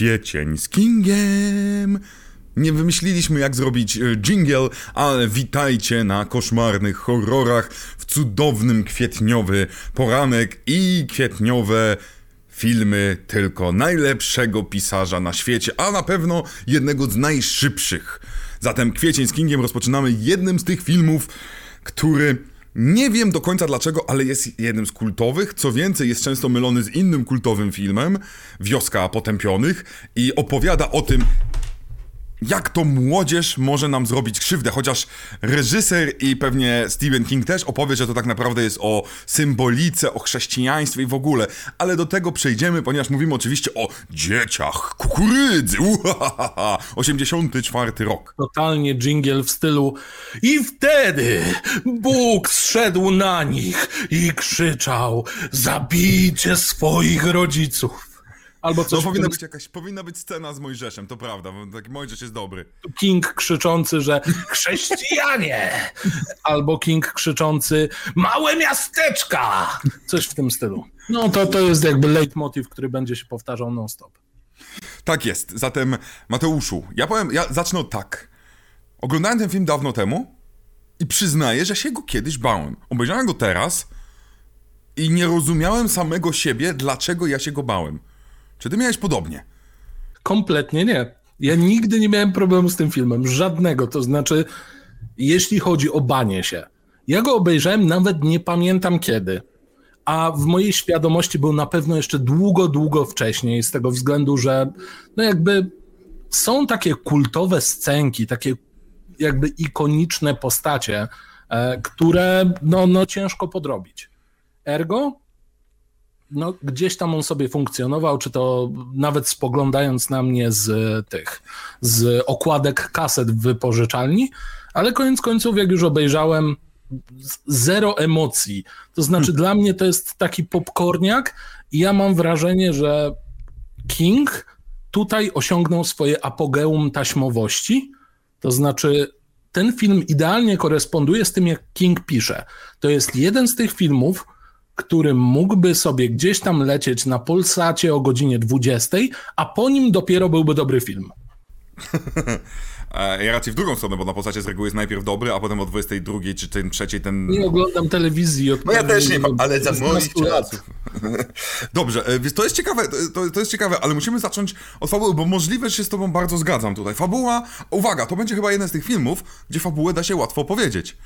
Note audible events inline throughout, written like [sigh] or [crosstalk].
Kwiecień z Kingiem. Nie wymyśliliśmy jak zrobić e, jingle, ale witajcie na koszmarnych horrorach w cudownym kwietniowy poranek i kwietniowe filmy tylko najlepszego pisarza na świecie, a na pewno jednego z najszybszych. Zatem Kwiecień z Kingiem rozpoczynamy jednym z tych filmów, który nie wiem do końca dlaczego, ale jest jednym z kultowych. Co więcej, jest często mylony z innym kultowym filmem, Wioska Potępionych, i opowiada o tym, jak to młodzież może nam zrobić krzywdę, chociaż reżyser i pewnie Stephen King też opowie, że to tak naprawdę jest o symbolice, o chrześcijaństwie i w ogóle, ale do tego przejdziemy, ponieważ mówimy oczywiście o dzieciach kukurydzy, uhahaha, 84 rok. Totalnie jingle w stylu i wtedy Bóg zszedł na nich i krzyczał zabijcie swoich rodziców. Albo coś. No powinna być jakaś, powinna być scena z Mojżeszem, to prawda, bo taki Mojżesz jest dobry. King krzyczący, że chrześcijanie! Albo King krzyczący małe miasteczka! Coś w tym stylu. No to, to jest jakby leitmotiv, który będzie się powtarzał non-stop. Tak jest. Zatem Mateuszu, ja powiem, ja zacznę tak. Oglądałem ten film dawno temu i przyznaję, że się go kiedyś bałem. Obejrzałem go teraz i nie rozumiałem samego siebie, dlaczego ja się go bałem. Czy ty miałeś podobnie? Kompletnie nie. Ja nigdy nie miałem problemu z tym filmem, żadnego. To znaczy, jeśli chodzi o banie się, ja go obejrzałem, nawet nie pamiętam kiedy. A w mojej świadomości był na pewno jeszcze długo, długo wcześniej, z tego względu, że no jakby są takie kultowe scenki, takie jakby ikoniczne postacie, e, które no, no ciężko podrobić. Ergo no, gdzieś tam on sobie funkcjonował, czy to nawet spoglądając na mnie z tych, z okładek kaset w wypożyczalni, ale koniec końców, jak już obejrzałem, zero emocji. To znaczy, hmm. dla mnie to jest taki popcorniak i ja mam wrażenie, że King tutaj osiągnął swoje apogeum taśmowości. To znaczy, ten film idealnie koresponduje z tym, jak King pisze. To jest jeden z tych filmów, który mógłby sobie gdzieś tam lecieć na Polsacie o godzinie 20, a po nim dopiero byłby dobry film. [laughs] Ja raczej w drugą stronę, bo na Polsacie z reguły jest najpierw dobry, a potem o 22 czy ten trzeciej ten... Nie oglądam telewizji. Od no ja też nie, ale za moich czasów. [laughs] Dobrze, e, to jest ciekawe, to, to jest ciekawe, ale musimy zacząć od fabuły, bo możliwe, że się z tobą bardzo zgadzam tutaj. Fabuła, uwaga, to będzie chyba jeden z tych filmów, gdzie fabułę da się łatwo powiedzieć.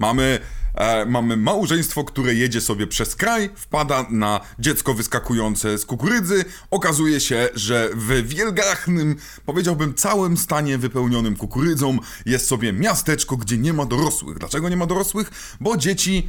Mamy, e, mamy małżeństwo, które jedzie sobie przez kraj, wpada na dziecko wyskakujące z kukurydzy. Okazuje się, że w wielgachnym, powiedziałbym, całym stanie wypełnionym kukurydzą jest sobie miasteczko, gdzie nie ma dorosłych. Dlaczego nie ma dorosłych? Bo dzieci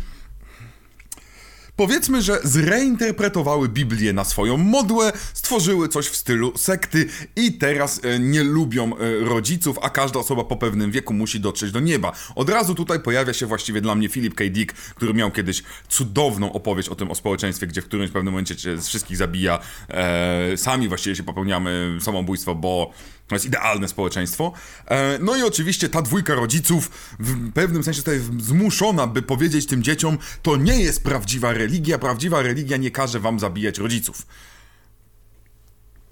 Powiedzmy, że zreinterpretowały Biblię na swoją modłę, stworzyły coś w stylu sekty i teraz e, nie lubią e, rodziców, a każda osoba po pewnym wieku musi dotrzeć do nieba. Od razu tutaj pojawia się właściwie dla mnie Philip K. Dick, który miał kiedyś cudowną opowieść o tym o społeczeństwie, gdzie w którymś pewnym momencie się z wszystkich zabija. E, sami właściwie się popełniamy samobójstwo, bo to jest idealne społeczeństwo. E, no i oczywiście ta dwójka rodziców w pewnym sensie zostaje zmuszona, by powiedzieć tym dzieciom, to nie jest prawdziwa religia, prawdziwa religia nie każe wam zabijać rodziców.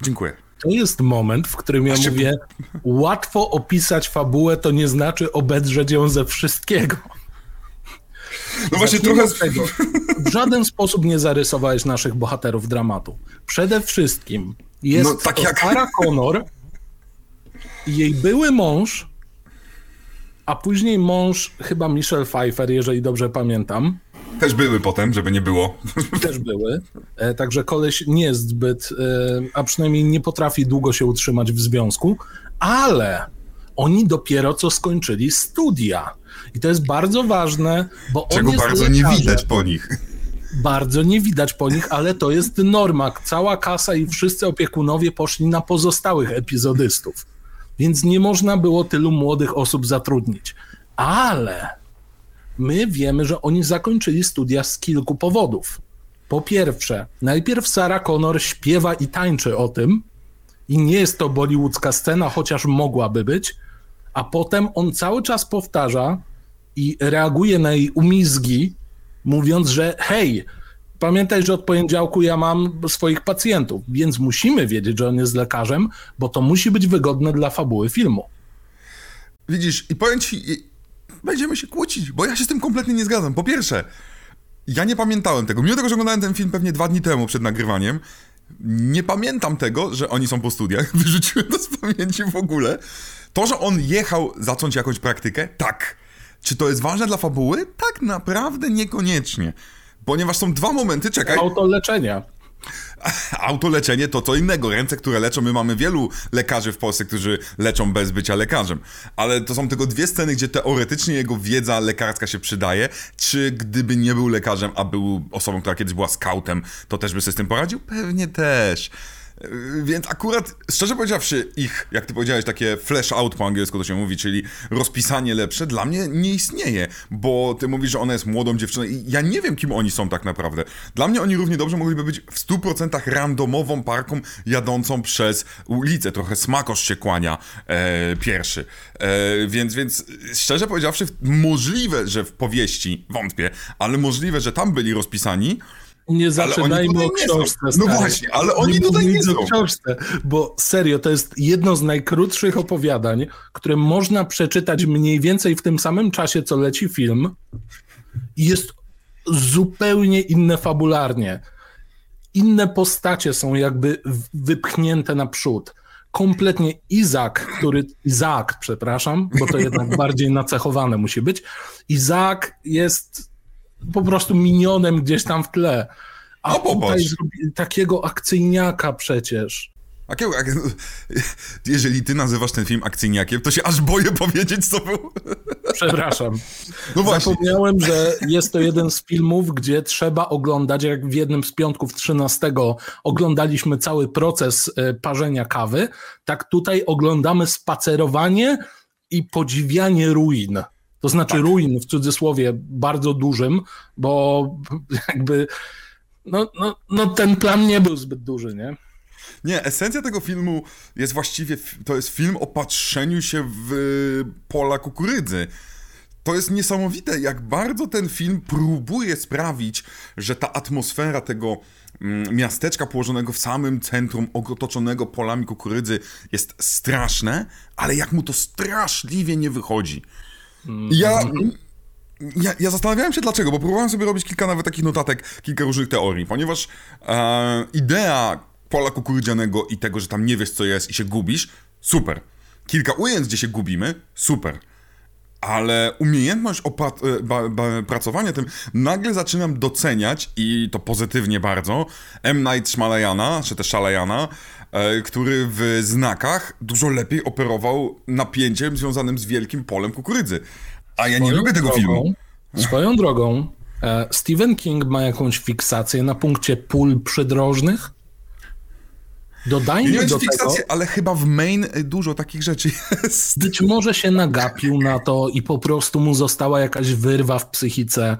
Dziękuję. To jest moment, w którym ja mówię, łatwo opisać fabułę, to nie znaczy obedrzeć ją ze wszystkiego. No właśnie trochę... Tego. W żaden sposób nie zarysowałeś naszych bohaterów dramatu. Przede wszystkim jest no, tak to jak... Sarah Connor, jej były mąż, a później mąż chyba Michelle Pfeiffer, jeżeli dobrze pamiętam. Też były potem, żeby nie było. Też były. E, także koleś nie jest zbyt, e, a przynajmniej nie potrafi długo się utrzymać w związku, ale oni dopiero co skończyli studia. I to jest bardzo ważne, bo Czego bardzo lekarzem. nie widać po nich. Bardzo nie widać po nich, ale to jest norma. Cała kasa i wszyscy opiekunowie poszli na pozostałych epizodystów więc nie można było tylu młodych osób zatrudnić. Ale my wiemy, że oni zakończyli studia z kilku powodów. Po pierwsze, najpierw Sarah Connor śpiewa i tańczy o tym, i nie jest to bollywoodzka scena, chociaż mogłaby być, a potem on cały czas powtarza i reaguje na jej umizgi, mówiąc, że hej, Pamiętaj, że od poniedziałku ja mam swoich pacjentów, więc musimy wiedzieć, że on jest lekarzem, bo to musi być wygodne dla fabuły filmu. Widzisz, i powiem ci, będziemy się kłócić, bo ja się z tym kompletnie nie zgadzam. Po pierwsze, ja nie pamiętałem tego. Mimo tego, że oglądałem ten film pewnie dwa dni temu przed nagrywaniem, nie pamiętam tego, że oni są po studiach. [laughs] Wyrzuciłem to z pamięci w ogóle. To, że on jechał zacząć jakąś praktykę, tak. Czy to jest ważne dla fabuły? Tak naprawdę niekoniecznie. Ponieważ są dwa momenty, czekaj. Auto leczenia. [laughs] Autoleczenie to co innego. Ręce, które leczą, my mamy wielu lekarzy w Polsce, którzy leczą bez bycia lekarzem. Ale to są tylko dwie sceny, gdzie teoretycznie jego wiedza lekarska się przydaje. Czy gdyby nie był lekarzem, a był osobą, która kiedyś była scoutem, to też by sobie z tym poradził? Pewnie też. Yy, więc akurat, szczerze powiedziawszy, ich, jak ty powiedziałeś, takie flash out po angielsku to się mówi, czyli rozpisanie lepsze, dla mnie nie istnieje, bo ty mówisz, że ona jest młodą dziewczyną i ja nie wiem, kim oni są tak naprawdę. Dla mnie oni równie dobrze mogliby być w 100% randomową parką jadącą przez ulicę, trochę smakosz się kłania e, pierwszy. E, więc, więc szczerze powiedziawszy, możliwe, że w powieści, wątpię, ale możliwe, że tam byli rozpisani, nie zaczynajmy o książce. No właśnie, ale oni nie tutaj nie są. o książce, bo serio, to jest jedno z najkrótszych opowiadań, które można przeczytać mniej więcej w tym samym czasie, co leci film i jest zupełnie inne fabularnie. Inne postacie są jakby wypchnięte naprzód. Kompletnie Izak, który. Izak, przepraszam, bo to jednak [laughs] bardziej nacechowane musi być. Izak jest po prostu minionem gdzieś tam w tle. A no, tutaj zrobili takiego akcyjniaka przecież. Jakiego, jeżeli ty nazywasz ten film akcyjniakiem, to się aż boję powiedzieć, co był. Przepraszam. [laughs] No właśnie. Zapomniałem, że jest to jeden z filmów, gdzie trzeba oglądać, jak w jednym z piątków 13 oglądaliśmy cały proces e, parzenia kawy, tak tutaj oglądamy spacerowanie i podziwianie ruin. To znaczy tak. ruin w cudzysłowie bardzo dużym, bo jakby no, no, no ten plan nie był zbyt duży, nie? Nie, esencja tego filmu jest właściwie, to jest film o patrzeniu się w pola kukurydzy. To jest niesamowite, jak bardzo ten film próbuje sprawić, że ta atmosfera tego mm, miasteczka położonego w samym centrum, otoczonego polami kukurydzy jest straszne, ale jak mu to straszliwie nie wychodzi. Ja, ja, ja zastanawiałem się dlaczego, bo próbowałem sobie robić kilka nawet takich notatek, kilka różnych teorii, ponieważ e, idea pola kukurydzianego i tego, że tam nie wiesz co jest i się gubisz, super. Kilka ujęć, gdzie się gubimy, super. Ale umiejętność opracowania tym nagle zaczynam doceniać i to pozytywnie bardzo M. Night Shmalayana, czy też Shalayana, E, który w znakach dużo lepiej operował napięciem związanym z wielkim polem kukurydzy. A ja nie lubię tego drogą, filmu. Swoją drogą, e, Stephen King ma jakąś fiksację na punkcie pól przydrożnych? Dodajmy ja do fiksację, tego, ale chyba w main dużo takich rzeczy jest. Być może się nagapił na to i po prostu mu została jakaś wyrwa w psychice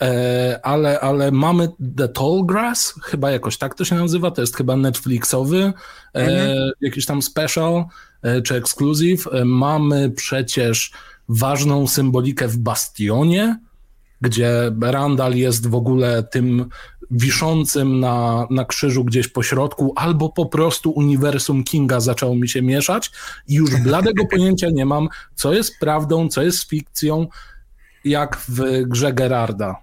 E, ale, ale mamy The Tall Grass, chyba jakoś tak to się nazywa, to jest chyba Netflixowy, e, mhm. jakiś tam special e, czy exclusive. Mamy przecież ważną symbolikę w Bastionie, gdzie Randall jest w ogóle tym wiszącym na, na krzyżu gdzieś po środku, albo po prostu uniwersum Kinga zaczęło mi się mieszać i już bladego [laughs] pojęcia nie mam, co jest prawdą, co jest fikcją, jak w grze Gerarda.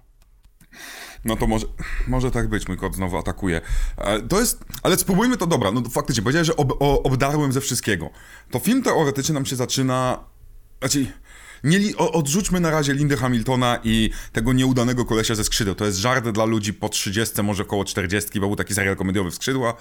No to może, może tak być, mój kot znowu atakuje. E, to jest, ale spróbujmy to, dobra, no to faktycznie, powiedziałeś, że ob, o, obdarłem ze wszystkiego. To film teoretycznie nam się zaczyna, znaczy, nie, odrzućmy na razie Lindę Hamiltona i tego nieudanego kolesia ze skrzydeł. To jest żart dla ludzi po 30, może około 40, bo był taki serial komediowy w skrzydła,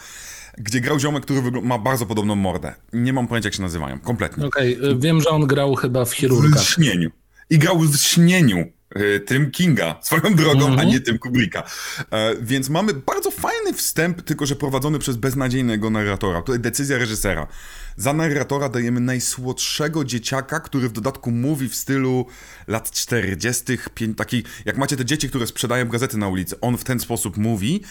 gdzie grał ziomek, który ma bardzo podobną mordę. Nie mam pojęcia, jak się nazywają, kompletnie. Okej, okay, wiem, że on grał chyba w chirurga. W śnieniu. I grał w śnieniu. E, tym Kinga, swoją drogą, mm -hmm. a mhm. nie tym Kubricka. E, więc mamy bardzo fajny wstęp, tylko że prowadzony przez beznadziejnego narratora. To jest decyzja reżysera. Za narratora dajemy najsłodszego dzieciaka, który w dodatku mówi w stylu lat 40., taki, jak macie te dzieci, które sprzedają gazety na ulicy. On w ten sposób mówi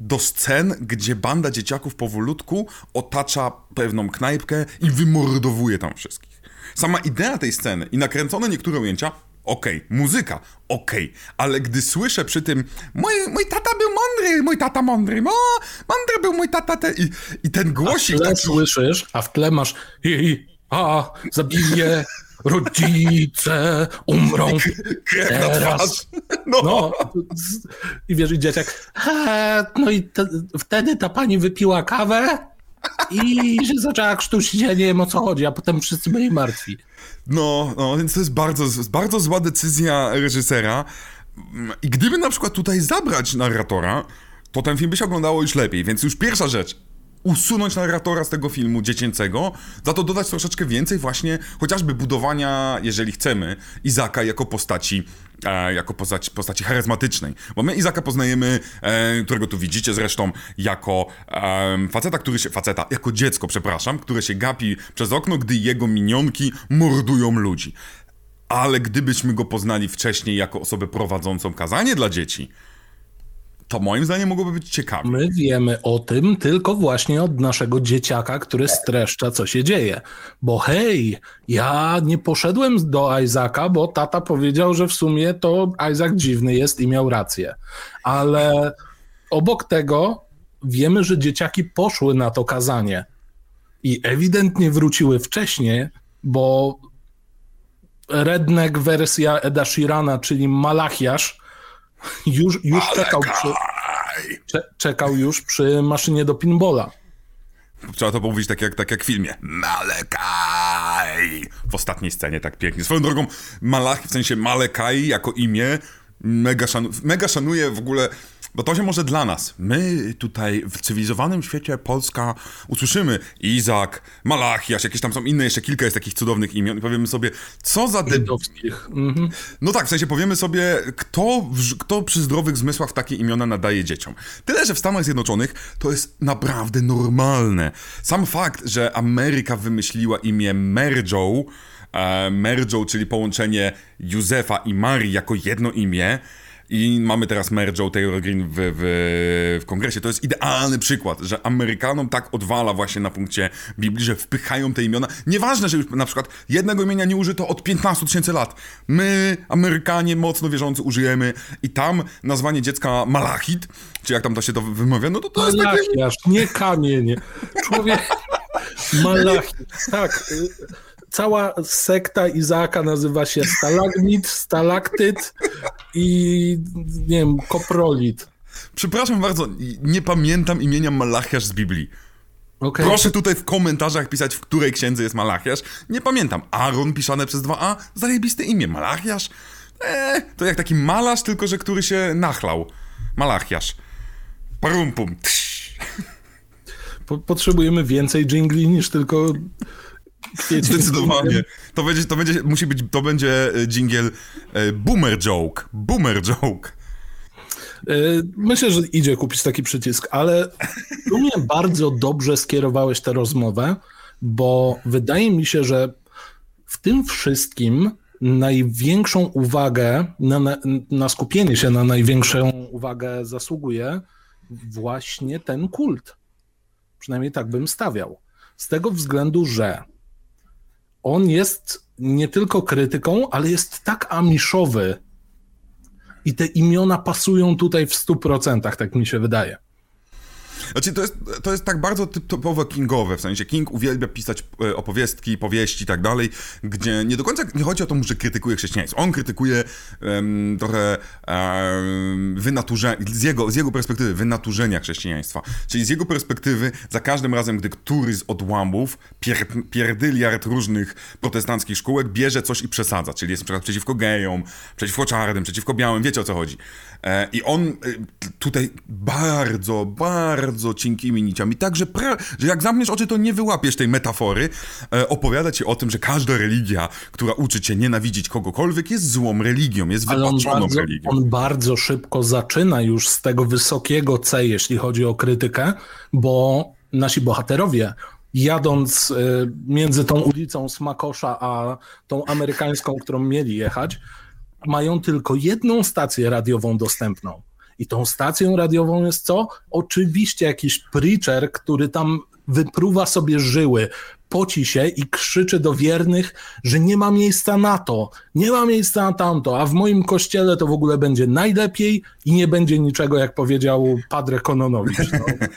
do scen, gdzie banda dzieciaków powolutku otacza pewną knajpkę i wymordowuje tam wszystkich. Sama idea tej sceny i nakręcone niektóre ujęcia okej, okay. muzyka, okej, okay. ale gdy słyszę przy tym, mój, mój tata był mądry, mój tata mądry, no, mądry był mój tata. Te... I, I ten głosik a w tle taki... słyszysz, a w tle masz i, a, zabiję, rodzice umrą [laughs] Krew na teraz. twarz. [laughs] No. No, i wiesz, i dzieciak, "E, no i te, wtedy ta pani wypiła kawę i się zaczęła krztusić, ja nie wiem o co chodzi, a potem wszyscy byli martwi. No, no, więc to jest bardzo, bardzo zła decyzja reżysera. I gdyby na przykład tutaj zabrać narratora, to ten film by się oglądało już lepiej. Więc już pierwsza rzecz. Usunąć narratora z tego filmu dziecięcego, za to dodać troszeczkę więcej właśnie chociażby budowania, jeżeli chcemy, Izaka jako postaci, jako postaci, postaci charyzmatycznej. Bo my Izaka poznajemy, e, którego tu widzicie zresztą, jako faceta, który się, faceta, jako dziecko, przepraszam, które się gapi przez okno, gdy jego minionki mordują ludzi. Ale gdybyśmy go poznali wcześniej jako osobę prowadzącą kazanie dla dzieci, to moim zdaniem mogłoby być ciekawe. My wiemy o tym tylko właśnie od naszego dzieciaka, który streszcza, co się dzieje. Bo hej, ja nie poszedłem do Isaaca, bo tata powiedział, że w sumie to Isaac dziwny jest i miał rację. Ale obok tego wiemy, że dzieciaki poszły na to kazanie i ewidentnie wróciły wcześniej, bo redneck wersja Eda Shirana, czyli Malachiasz, już, już czekał przy, cze, czekał już przy maszynie do pinbola. Trzeba to powiedzieć tak jak, tak jak w filmie. Malekaj! W ostatniej scenie tak pięknie. Swoją drogą, Malach, w sensie Malekaj jako imię, mega, szanu, mega szanuję w ogóle, bo to się może dla nas. My tutaj w cywilizowanym świecie Polska usłyszymy Izak, Malachiasz, jakieś tam są inne, jeszcze kilka jest takich cudownych imion i powiemy sobie, co za. Żydowskich. Mhm. No tak, w sensie powiemy sobie, kto, kto przy zdrowych zmysłach takie imiona nadaje dzieciom. Tyle, że w Stanach Zjednoczonych to jest naprawdę normalne. Sam fakt, że Ameryka wymyśliła imię Merjoe, e, Merjoe, czyli połączenie Józefa i Marii jako jedno imię, i mamy teraz Mary Jo Taylor Green w, w, w kongresie. To jest idealny przykład, że Amerykanom tak odwala właśnie na punkcie Biblii, że wpychają te imiona. Nieważne, że już na przykład jednego imienia nie użyto od 15 tysięcy lat. My, Amerykanie mocno wierzący, użyjemy i tam nazwanie dziecka Malachit, czy jak tam to się to wymawia, no to to jest takie... Malachiasz, nie kamień. Człowiek. [laughs] Malachit. Tak. Cała sekta Izaaka nazywa się stalagmit, stalaktyt i nie wiem, koprolit. Przepraszam bardzo, nie pamiętam imienia Malachiasz z Biblii. Okay. Proszę tutaj w komentarzach pisać, w której księdze jest Malachiasz. Nie pamiętam. Aaron pisane przez dwa A, zajebiste imię. Malachiasz? Eee, to jak taki malarz, tylko że który się nachlał. Malachiasz. Parumpum. Po, potrzebujemy więcej jingli niż tylko. Zdecydowanie. To będzie, to będzie, musi być, to będzie e, dżingiel e, boomer joke. Boomer joke. Y, Myślę, że idzie kupić taki przycisk, ale tu [laughs] mnie bardzo dobrze skierowałeś tę rozmowę, bo wydaje mi się, że w tym wszystkim największą uwagę, na, na, na skupienie się na największą uwagę zasługuje właśnie ten kult. Przynajmniej tak bym stawiał. Z tego względu, że on jest nie tylko krytyką, ale jest tak amiszowy, i te imiona pasują tutaj w 100%, tak mi się wydaje. Znaczy, to jest, to jest tak bardzo typ- typowo kingowe, w sensie King uwielbia pisać e, opowiastki, powieści i tak dalej, gdzie nie do końca nie chodzi o to, że krytykuje chrześcijaństwo. On krytykuje em, trochę wynaturze, z, jego, z jego perspektywy wynaturzenia chrześcijaństwa. Czyli z jego perspektywy za każdym razem, gdy któryś z odłamów, pier, pierdyliard różnych protestanckich szkółek bierze coś i przesadza, czyli jest na przykład przeciwko gejom, przeciwko czarnym, przeciwko białym, wiecie o co chodzi. E, I on e, tutaj bardzo, bardzo cienkimi niciami, tak, że, że jak zamkniesz oczy, to nie wyłapiesz tej metafory, e, opowiada ci o tym, że każda religia, która uczy cię nienawidzić kogokolwiek, jest złą religią, jest wypaczoną bardzo, religią. on bardzo szybko zaczyna już z tego wysokiego C, jeśli chodzi o krytykę, bo nasi bohaterowie jadąc y, między tą ulicą Smakosza a tą amerykańską, którą mieli jechać, mają tylko jedną stację radiową dostępną. I tą stacją radiową jest co? Oczywiście jakiś preacher, który tam wypruwa sobie żyły, poci się i krzyczy do wiernych, że nie ma miejsca na to, nie ma miejsca na tamto, a w moim kościele to w ogóle będzie najlepiej i nie będzie niczego, jak powiedział Padre Kononowicz. No. [laughs]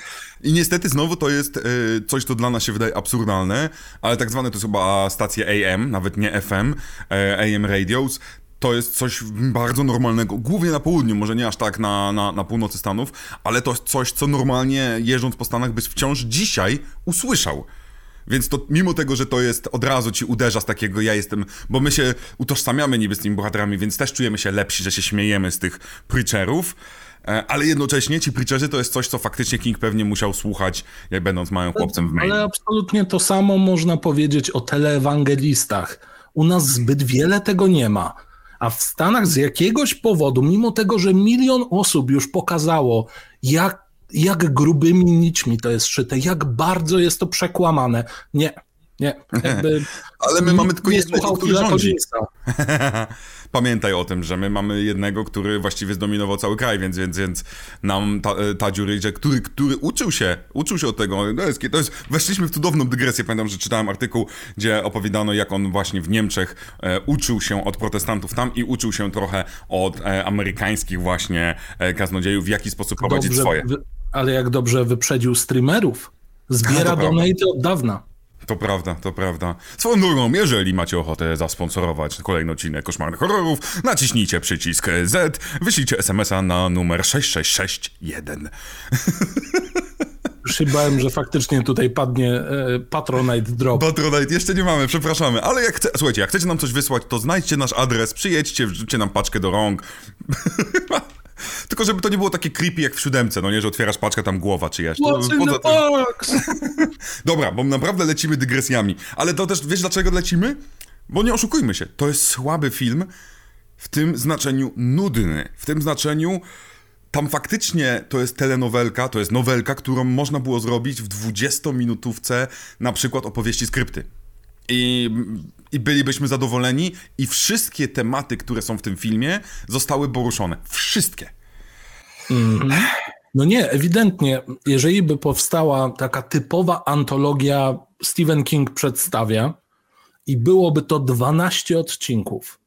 I niestety znowu to jest y, coś, co dla nas się wydaje absurdalne, ale tak zwane to jest chyba stacje AM, nawet nie FM, y, AM radios, to jest coś bardzo normalnego, głównie na południu, może nie aż tak na, na, na północy Stanów, ale to jest coś, co normalnie jeżdżąc po Stanach byś wciąż dzisiaj usłyszał. Więc to mimo tego, że to jest od razu ci uderza z takiego ja jestem, bo my się utożsamiamy niby z tymi bohaterami, więc też czujemy się lepsi, że się śmiejemy z tych preacherów, e, ale jednocześnie ci preacherzy to jest coś, co faktycznie King pewnie musiał słuchać, jak będąc małym chłopcem w Maine. Ale absolutnie to samo można powiedzieć o teleewangelistach. U nas zbyt wiele tego nie ma. A w Stanach z jakiegoś powodu, mimo tego, że milion osób już pokazało, jak, jak grubymi nićmi to jest szyte, jak bardzo jest to przekłamane, nie, nie. Jakby [laughs] Ale my mamy tylko jednego, który rządzi. [laughs] Pamiętaj o tym, że my mamy jednego, który właściwie zdominował cały kraj, więc, więc, więc nam ta, Tadziu Ryjdzie, który, który uczył się, uczył się od tego. To jest, to jest, weszliśmy w cudowną dygresję. Pamiętam, że czytałem artykuł, gdzie opowiadano, jak on właśnie w Niemczech e, uczył się od protestantów tam i uczył się trochę od e, amerykańskich właśnie e, kaznodziejów, w jaki sposób prowadzić Dobrze, swoje. ale jak dobrze wyprzedził streamerów. Zbiera [laughs] No donate od dawna. To prawda, to prawda. Swoją drogą, jeżeli macie ochotę zasponsorować kolejny odcinek Koszmarnych Horrorów, naciśnijcie przycisk Z, wyślijcie SMS-a na numer 6661. Już się bałem, że faktycznie tutaj padnie e, Patronite Drop. Patronite jeszcze nie mamy, przepraszamy, ale jak chce, słuchajcie, jak chcecie nam coś wysłać, to znajdźcie nasz adres, przyjedźcie, wrzućcie nam paczkę do rąk. [laughs] [laughs] Tylko żeby to nie było takie creepy jak w siódemce, no nie, że otwierasz paczkę, tam głowa What's in poza tym-? Dobra, bo naprawdę lecimy dygresjami. Ale to też, wiesz dlaczego lecimy? Bo nie oszukujmy się, to jest słaby film w tym znaczeniu nudny. W tym znaczeniu tam faktycznie to jest telenowelka, to jest nowelka, którą można było zrobić w 20-minutówce na przykład opowieści skrypty. I, I bylibyśmy zadowoleni i wszystkie tematy, które są w tym filmie zostały poruszone. Wszystkie. No nie, ewidentnie, jeżeli by powstała taka typowa antologia Stephen King przedstawia i byłoby to 12 odcinków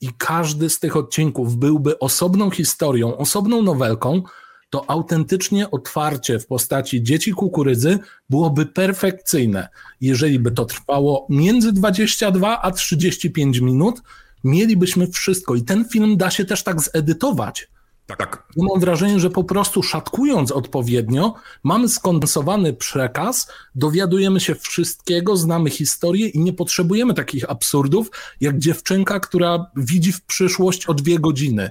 i każdy z tych odcinków byłby osobną historią, osobną nowelką, to autentycznie otwarcie w postaci dzieci kukurydzy byłoby perfekcyjne. Jeżeli by to trwało między 22 a 35 minut, mielibyśmy wszystko i ten film da się też tak zedytować. Tak, tak. Mam wrażenie, że po prostu szatkując odpowiednio, mamy skondensowany przekaz, dowiadujemy się wszystkiego, znamy historię i nie potrzebujemy takich absurdów, jak dziewczynka, która widzi w przyszłość o dwie godziny.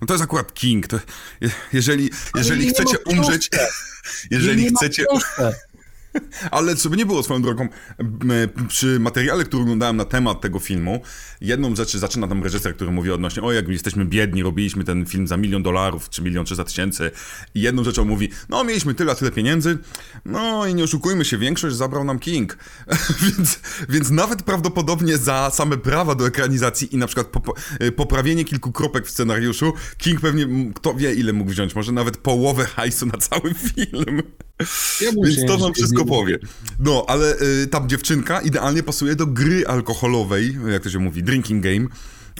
No to jest akurat King. To, je- jeżeli jeżeli chcecie umrzeć, [laughs] jeżeli chcecie. [laughs] ale żeby nie było swoją drogą, przy materiale, który oglądałem na temat tego filmu, jedną rzecz zaczyna tam reżyser, który mówi odnośnie, o jak jesteśmy biedni, robiliśmy ten film za milion dolarów, czy milion trzysta tysięcy i jedną rzeczą mówi, no mieliśmy tyle, tyle pieniędzy, no i nie oszukujmy się, większość zabrał nam King, [laughs] więc, więc nawet prawdopodobnie za same prawa do ekranizacji i na przykład pop- y, poprawienie kilku kropek w scenariuszu, King pewnie, kto wie ile mógł wziąć, może nawet połowę hajsu na cały [laughs] film. Ja Więc to nam wszystko. Powie. No, ale y, tam dziewczynka idealnie pasuje do gry alkoholowej, jak to się mówi, drinking game,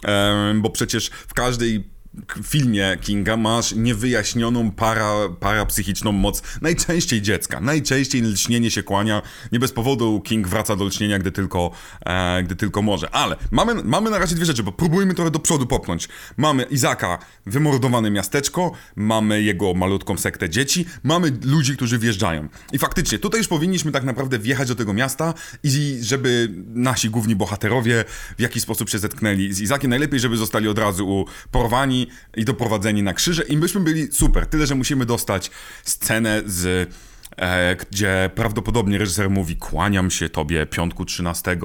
em, bo przecież w każdej filmie Kinga masz niewyjaśnioną para, parapsychiczną moc najczęściej dziecka. Najczęściej lśnienie się kłania. Nie bez powodu King wraca do lśnienia, gdy tylko, e, gdy tylko może. Ale mamy, mamy na razie dwie rzeczy, bo próbujmy trochę do przodu popchnąć. Mamy Izaka, wymordowane miasteczko, mamy jego malutką sektę dzieci, mamy ludzi, którzy wjeżdżają. I faktycznie, tutaj już powinniśmy tak naprawdę wjechać do tego miasta i żeby nasi główni bohaterowie w jakiś sposób się zetknęli z Izakiem. Najlepiej, żeby zostali od razu porwani i doprowadzeni na krzyże i byśmy byli super. Tyle, że musimy dostać scenę z e, gdzie prawdopodobnie reżyser mówi kłaniam się tobie piątku 13,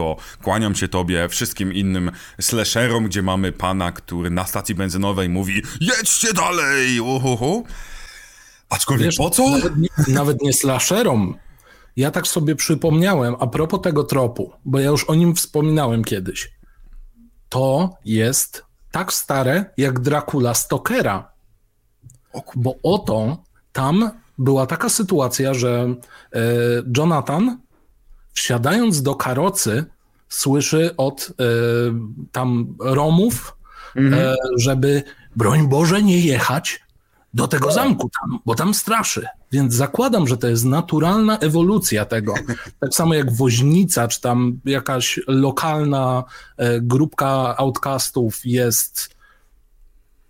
kłaniam się tobie wszystkim innym slasherom, gdzie mamy pana, który na stacji benzynowej mówi jedźcie dalej, uhuhu. Aczkolwiek Wiesz, po co? Nawet nie, nawet nie slasherom. Ja tak sobie przypomniałem, a propos tego tropu, bo ja już o nim wspominałem kiedyś. To jest tak stare jak Dracula Stokera. Bo oto tam była taka sytuacja, że e, Jonathan wsiadając do karocy, słyszy od e, tam Romów, mhm. e, żeby broń Boże nie jechać do tego zamku tam, bo tam straszy. Więc zakładam, że to jest naturalna ewolucja tego. Tak samo jak woźnica, czy tam jakaś lokalna e, grupka outcastów jest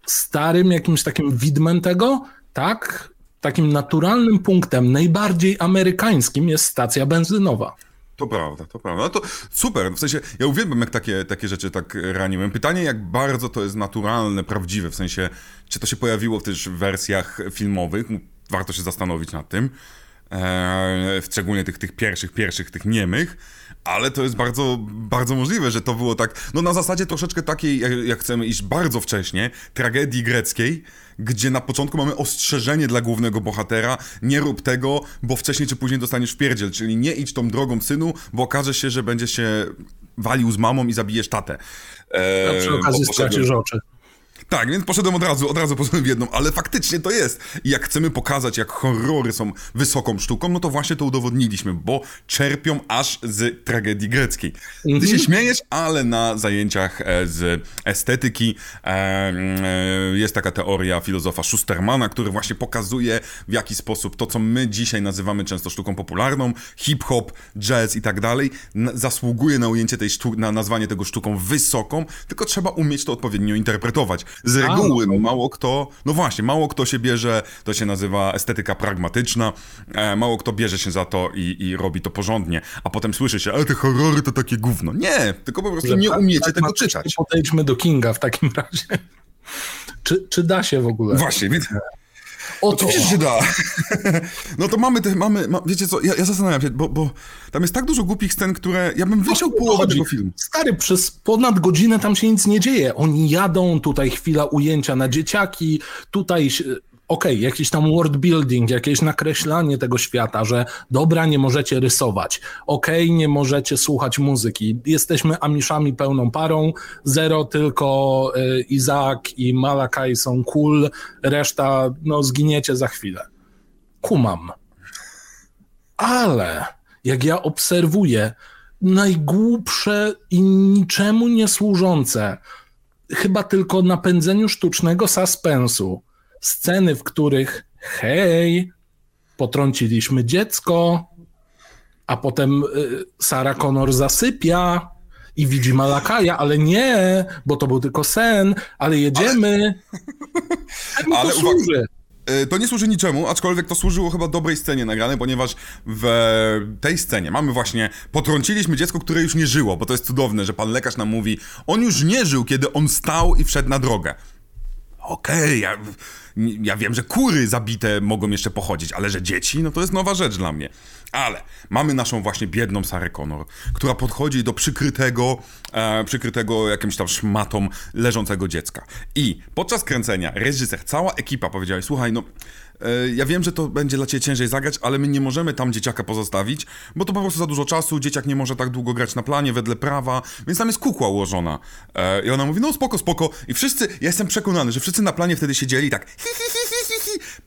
starym jakimś takim widmem tego, tak? Takim naturalnym punktem, najbardziej amerykańskim jest stacja benzynowa. To prawda, to prawda. No to super, w sensie ja uwielbiam jak takie, takie rzeczy tak raniłem. Pytanie jak bardzo to jest naturalne, prawdziwe, w sensie czy to się pojawiło też w wersjach filmowych, warto się zastanowić nad tym, eee, szczególnie tych, tych pierwszych, pierwszych, tych niemych, ale to jest bardzo, bardzo możliwe, że to było tak, no na zasadzie troszeczkę takiej, jak, jak chcemy iść bardzo wcześnie, tragedii greckiej, gdzie na początku mamy ostrzeżenie dla głównego bohatera, nie rób tego, bo wcześniej czy później dostaniesz pierdziel, czyli nie idź tą drogą synu, bo okaże się, że będziesz się walił z mamą i zabijesz tatę. Eee, A przy okazji stracisz oczy. Tak, więc poszedłem od razu, od razu poszedłem w jedną, ale faktycznie to jest. I jak chcemy pokazać, jak horrory są wysoką sztuką, no to właśnie to udowodniliśmy, bo czerpią aż z tragedii greckiej. Ty się mhm. śmiejesz, ale na zajęciach e, z estetyki e, e, jest taka teoria filozofa Schustermana, który właśnie pokazuje, w jaki sposób to, co my dzisiaj nazywamy często sztuką popularną, hip-hop, jazz i tak dalej, zasługuje na ujęcie tej sztuki, na nazwanie tego sztuką wysoką, tylko trzeba umieć to odpowiednio interpretować. Z reguły A, no. mało kto, no właśnie, mało kto się bierze, to się nazywa estetyka pragmatyczna, e, mało kto bierze się za to i, i robi to porządnie, a potem słyszy się, ale te horrory to takie gówno. Nie, tylko po prostu nie tak, umiecie tego czytać. Podejdźmy do Kinga w takim [laughs] razie. Czy, czy da się w ogóle? Właśnie, więc Oczywiście się da. [laughs] No to mamy, te, mamy ma, wiecie co, ja, ja, zastanawiam się, bo, bo tam jest tak dużo głupich scen, które ja bym wyciął połowę tego filmu. Stary, przez ponad godzinę tam się nic nie dzieje. Oni jadą, tutaj chwila ujęcia na dzieciaki, tutaj okej, okay, jakiś tam world building, jakieś nakreślanie tego świata, że dobra, nie możecie rysować, okej, okay, nie możecie słuchać muzyki, jesteśmy Amiszami pełną parą, zero tylko y, Izak i Malakaj są cool, reszta, no zginiecie za chwilę. Kumam. Ale jak ja obserwuję najgłupsze i niczemu nie służące, chyba tylko napędzeniu sztucznego suspensu, sceny, w których hej, potrąciliśmy dziecko, a potem y, Sarah Connor zasypia i widzi Malakaja, ale nie, bo to był tylko sen, ale jedziemy. Ale, [laughs] ale. Y, to nie służy niczemu, aczkolwiek to służyło chyba dobrej scenie nagranej, ponieważ w tej scenie mamy właśnie, potrąciliśmy dziecko, które już nie żyło, bo to jest cudowne, że pan lekarz nam mówi, on już nie żył, kiedy on stał i wszedł na drogę. Okej, okay, ja ja wiem, że kury zabite mogą jeszcze pochodzić, ale że dzieci, no to jest nowa rzecz dla mnie. Ale mamy naszą właśnie biedną Sarę Connor, która podchodzi do przykrytego, e, przykrytego jakimś tam szmatą leżącego dziecka. I podczas kręcenia reżyser, cała ekipa powiedziała, słuchaj, no e, ja wiem, że to będzie dla ciebie ciężej zagrać, ale my nie możemy tam dzieciaka pozostawić, bo to po prostu za dużo czasu, dzieciak nie może tak długo grać na planie wedle prawa, więc tam jest kukła ułożona. E, I ona mówi, no spoko, spoko. I wszyscy, ja jestem przekonany, że wszyscy na planie wtedy siedzieli tak hi, hi, hi, hi, hi,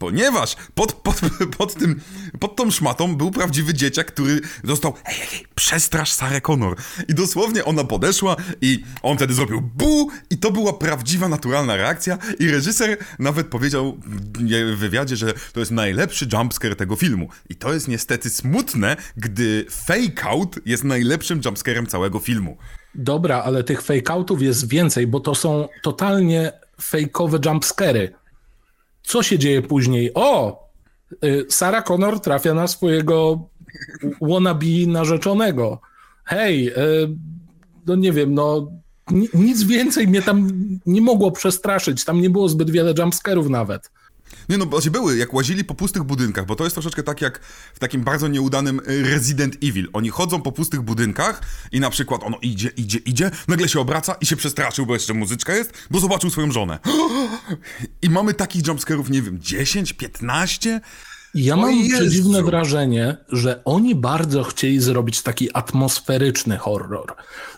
ponieważ pod, pod, pod, tym, pod tą szmatą był prawdziwy dzieciak, który dostał hej, hej, przestrasz Sarę Connor. I dosłownie ona podeszła i on wtedy zrobił bu i to była prawdziwa, naturalna reakcja i reżyser nawet powiedział w wywiadzie, że to jest najlepszy jumpscare tego filmu. I to jest niestety smutne, gdy fake out jest najlepszym jumpscarem całego filmu. Dobra, ale tych fake outów jest więcej, bo to są totalnie fejkowe jumpscary. Co się dzieje później? O! Y, Sarah Connor trafia na swojego wannabe narzeczonego. Hej, y, no nie wiem, no nic więcej mnie tam nie mogło przestraszyć. Tam nie było zbyt wiele jumpscarów nawet. Nie no, właśnie były, jak łazili po pustych budynkach, bo to jest troszeczkę tak jak w takim bardzo nieudanym y, Resident Evil. Oni chodzą po pustych budynkach i na przykład ono idzie, idzie, idzie, nagle się obraca i się przestraszył, bo jeszcze muzyczka jest, bo zobaczył swoją żonę. [gasps] I mamy takich jumpscarów, nie wiem, 10, 15 Ja O mam Jezu. przedziwne wrażenie, że oni bardzo chcieli zrobić taki atmosferyczny horror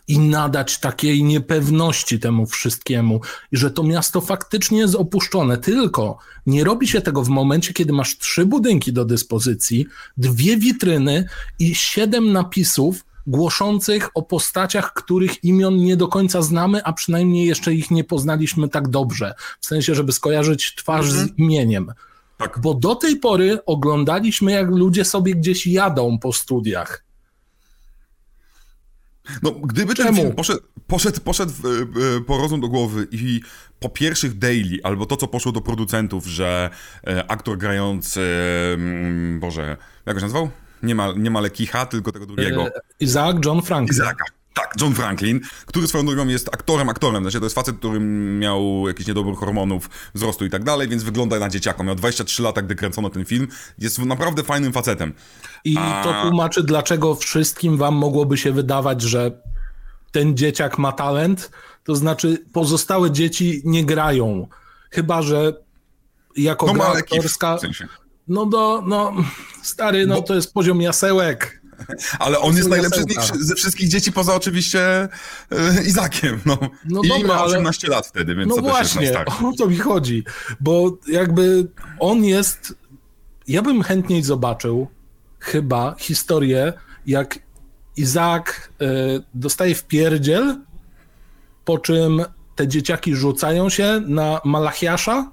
i nadać takiej niepewności temu wszystkiemu, i że to miasto faktycznie jest opuszczone. Tylko nie robi się tego w momencie, kiedy masz trzy budynki do dyspozycji, dwie witryny i siedem napisów głoszących o postaciach, których imion nie do końca znamy, a przynajmniej jeszcze ich nie poznaliśmy tak dobrze. W sensie, żeby skojarzyć twarz z imieniem. Tak. Bo do tej pory oglądaliśmy, jak ludzie sobie gdzieś jadą po studiach. No, gdyby ten Czemu? film poszedł, poszedł, poszedł w, e, po rozum do głowy i po pierwszych daily, albo to, co poszło do producentów, że e, aktor grający, mm, Boże, jak go się nazywał? Nie ma, nie ma Lekicha, tylko tego drugiego. E, Isaac John Franklin. Tak, John Franklin, który swoją drogą jest aktorem, aktorem. Znaczy, to jest facet, który miał jakiś niedobór hormonów, wzrostu i tak dalej, więc wygląda na dzieciaka. Miał 23 lata, gdy kręcono ten film. Jest naprawdę fajnym facetem. I A- to tłumaczy, dlaczego wszystkim wam mogłoby się wydawać, że ten dzieciak ma talent. To znaczy, pozostałe dzieci nie grają. Chyba, że jako No gra Lekich, aktorska. w sensie. No do, no, stary, no Bo- to jest poziom jasełek. [laughs] Ale on jest najlepszy z nich, jasełka. ze wszystkich dzieci, poza oczywiście e, Izakiem. No. No I dobra, ma ale- 18 lat wtedy, więc No to też właśnie, jest najstarszy. o to mi chodzi. Bo jakby on jest. Ja bym chętniej zobaczył chyba historię, jak Izaak y, dostaje w pierdziel, po czym te dzieciaki rzucają się na Malachiasza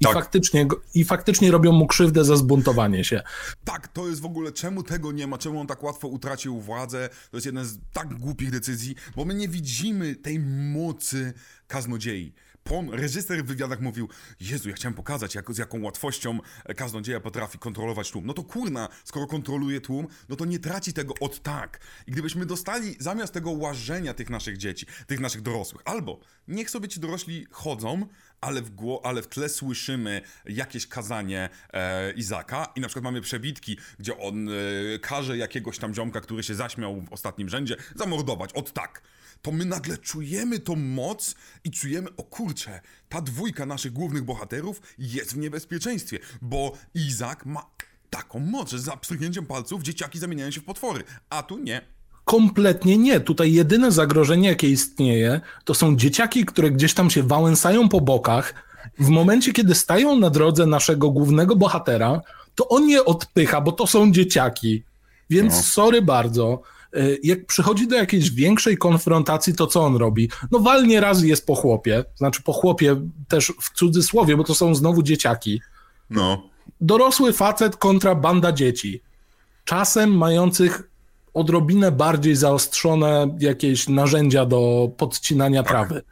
i, Tak. faktycznie, i faktycznie robią mu krzywdę za zbuntowanie się. Tak, to jest w ogóle, czemu tego nie ma, czemu on tak łatwo utracił władzę, to jest jedna z tak głupich decyzji, bo my nie widzimy tej mocy kaznodziei. Pon, reżyser w wywiadach mówił, Jezu, ja chciałem pokazać, jak, z jaką łatwością kaznodzieja potrafi kontrolować tłum. No to kurna, skoro kontroluje tłum, no to nie traci tego od tak. I gdybyśmy dostali zamiast tego łażenia tych naszych dzieci, tych naszych dorosłych, albo niech sobie ci dorośli chodzą, ale w, gło- ale w tle słyszymy jakieś kazanie e, Izaka i na przykład mamy przebitki, gdzie on e, każe jakiegoś tam ziomka, który się zaśmiał w ostatnim rzędzie, zamordować, od tak. To my nagle czujemy tą moc i czujemy, o kurczę, ta dwójka naszych głównych bohaterów jest w niebezpieczeństwie, bo Izak ma taką moc, że za pstryknięciem palców dzieciaki zamieniają się w potwory, a tu nie. Kompletnie nie. Tutaj jedyne zagrożenie, jakie istnieje, to są dzieciaki, które gdzieś tam się wałęsają po bokach. W momencie, kiedy stają na drodze naszego głównego bohatera, to on je odpycha, bo to są dzieciaki. Więc No. sorry bardzo. Y, Jak przychodzi do jakiejś większej konfrontacji, to co on robi? No walnie raz jest po chłopie. Znaczy po chłopie też w cudzysłowie, bo to są znowu dzieciaki. No. Dorosły facet kontra banda dzieci. Czasem mających odrobinę bardziej zaostrzone jakieś narzędzia do podcinania trawy.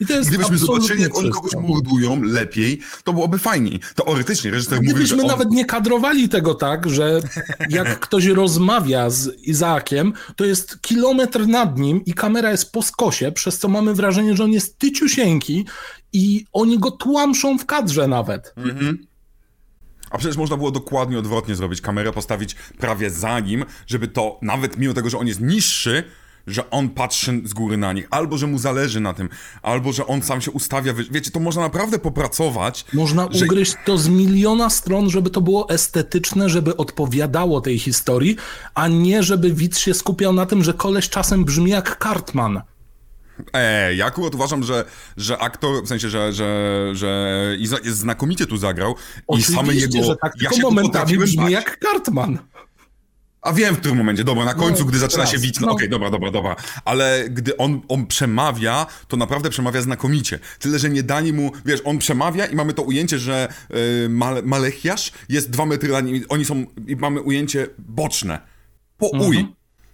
I to jest Gdybyśmy zobaczyli, jak oni kogoś mordują lepiej, to byłoby fajniej. Teoretycznie reżyser mówi, że Gdybyśmy on... nawet nie kadrowali tego tak, że jak ktoś rozmawia z Izaakiem, to jest kilometr nad nim i kamera jest po skosie, przez co mamy wrażenie, że on jest tyciusieńki i oni go tłamszą w kadrze nawet. A przecież można było dokładnie odwrotnie zrobić. Kamerę postawić prawie za nim, żeby to, nawet mimo tego, że on jest niższy, że on patrzy z góry na nich, albo że mu zależy na tym, albo że on sam się ustawia. Wiecie, to można naprawdę popracować. Można że- ugryźć to z miliona stron, żeby to było estetyczne, żeby odpowiadało tej historii, a nie żeby widz się skupiał na tym, że koleś czasem brzmi jak Cartman. E, ja akurat uważam, że, że aktor, w sensie, że, że, że jest znakomicie tu zagrał i same Oczywiście, jego... że tak, tylko momentami brzmi bać. jak Cartman. A wiem w którym momencie, dobra, na końcu, gdy zaczyna raz, się wić, no, no. okej, dobra, dobra, dobra, ale gdy on, on przemawia, to naprawdę przemawia znakomicie. Tyle, że nie dali mu, wiesz, on przemawia i mamy to ujęcie, że y, Male, Malechiasz jest dwa metry za nim, i oni są, i mamy ujęcie boczne. Pouj.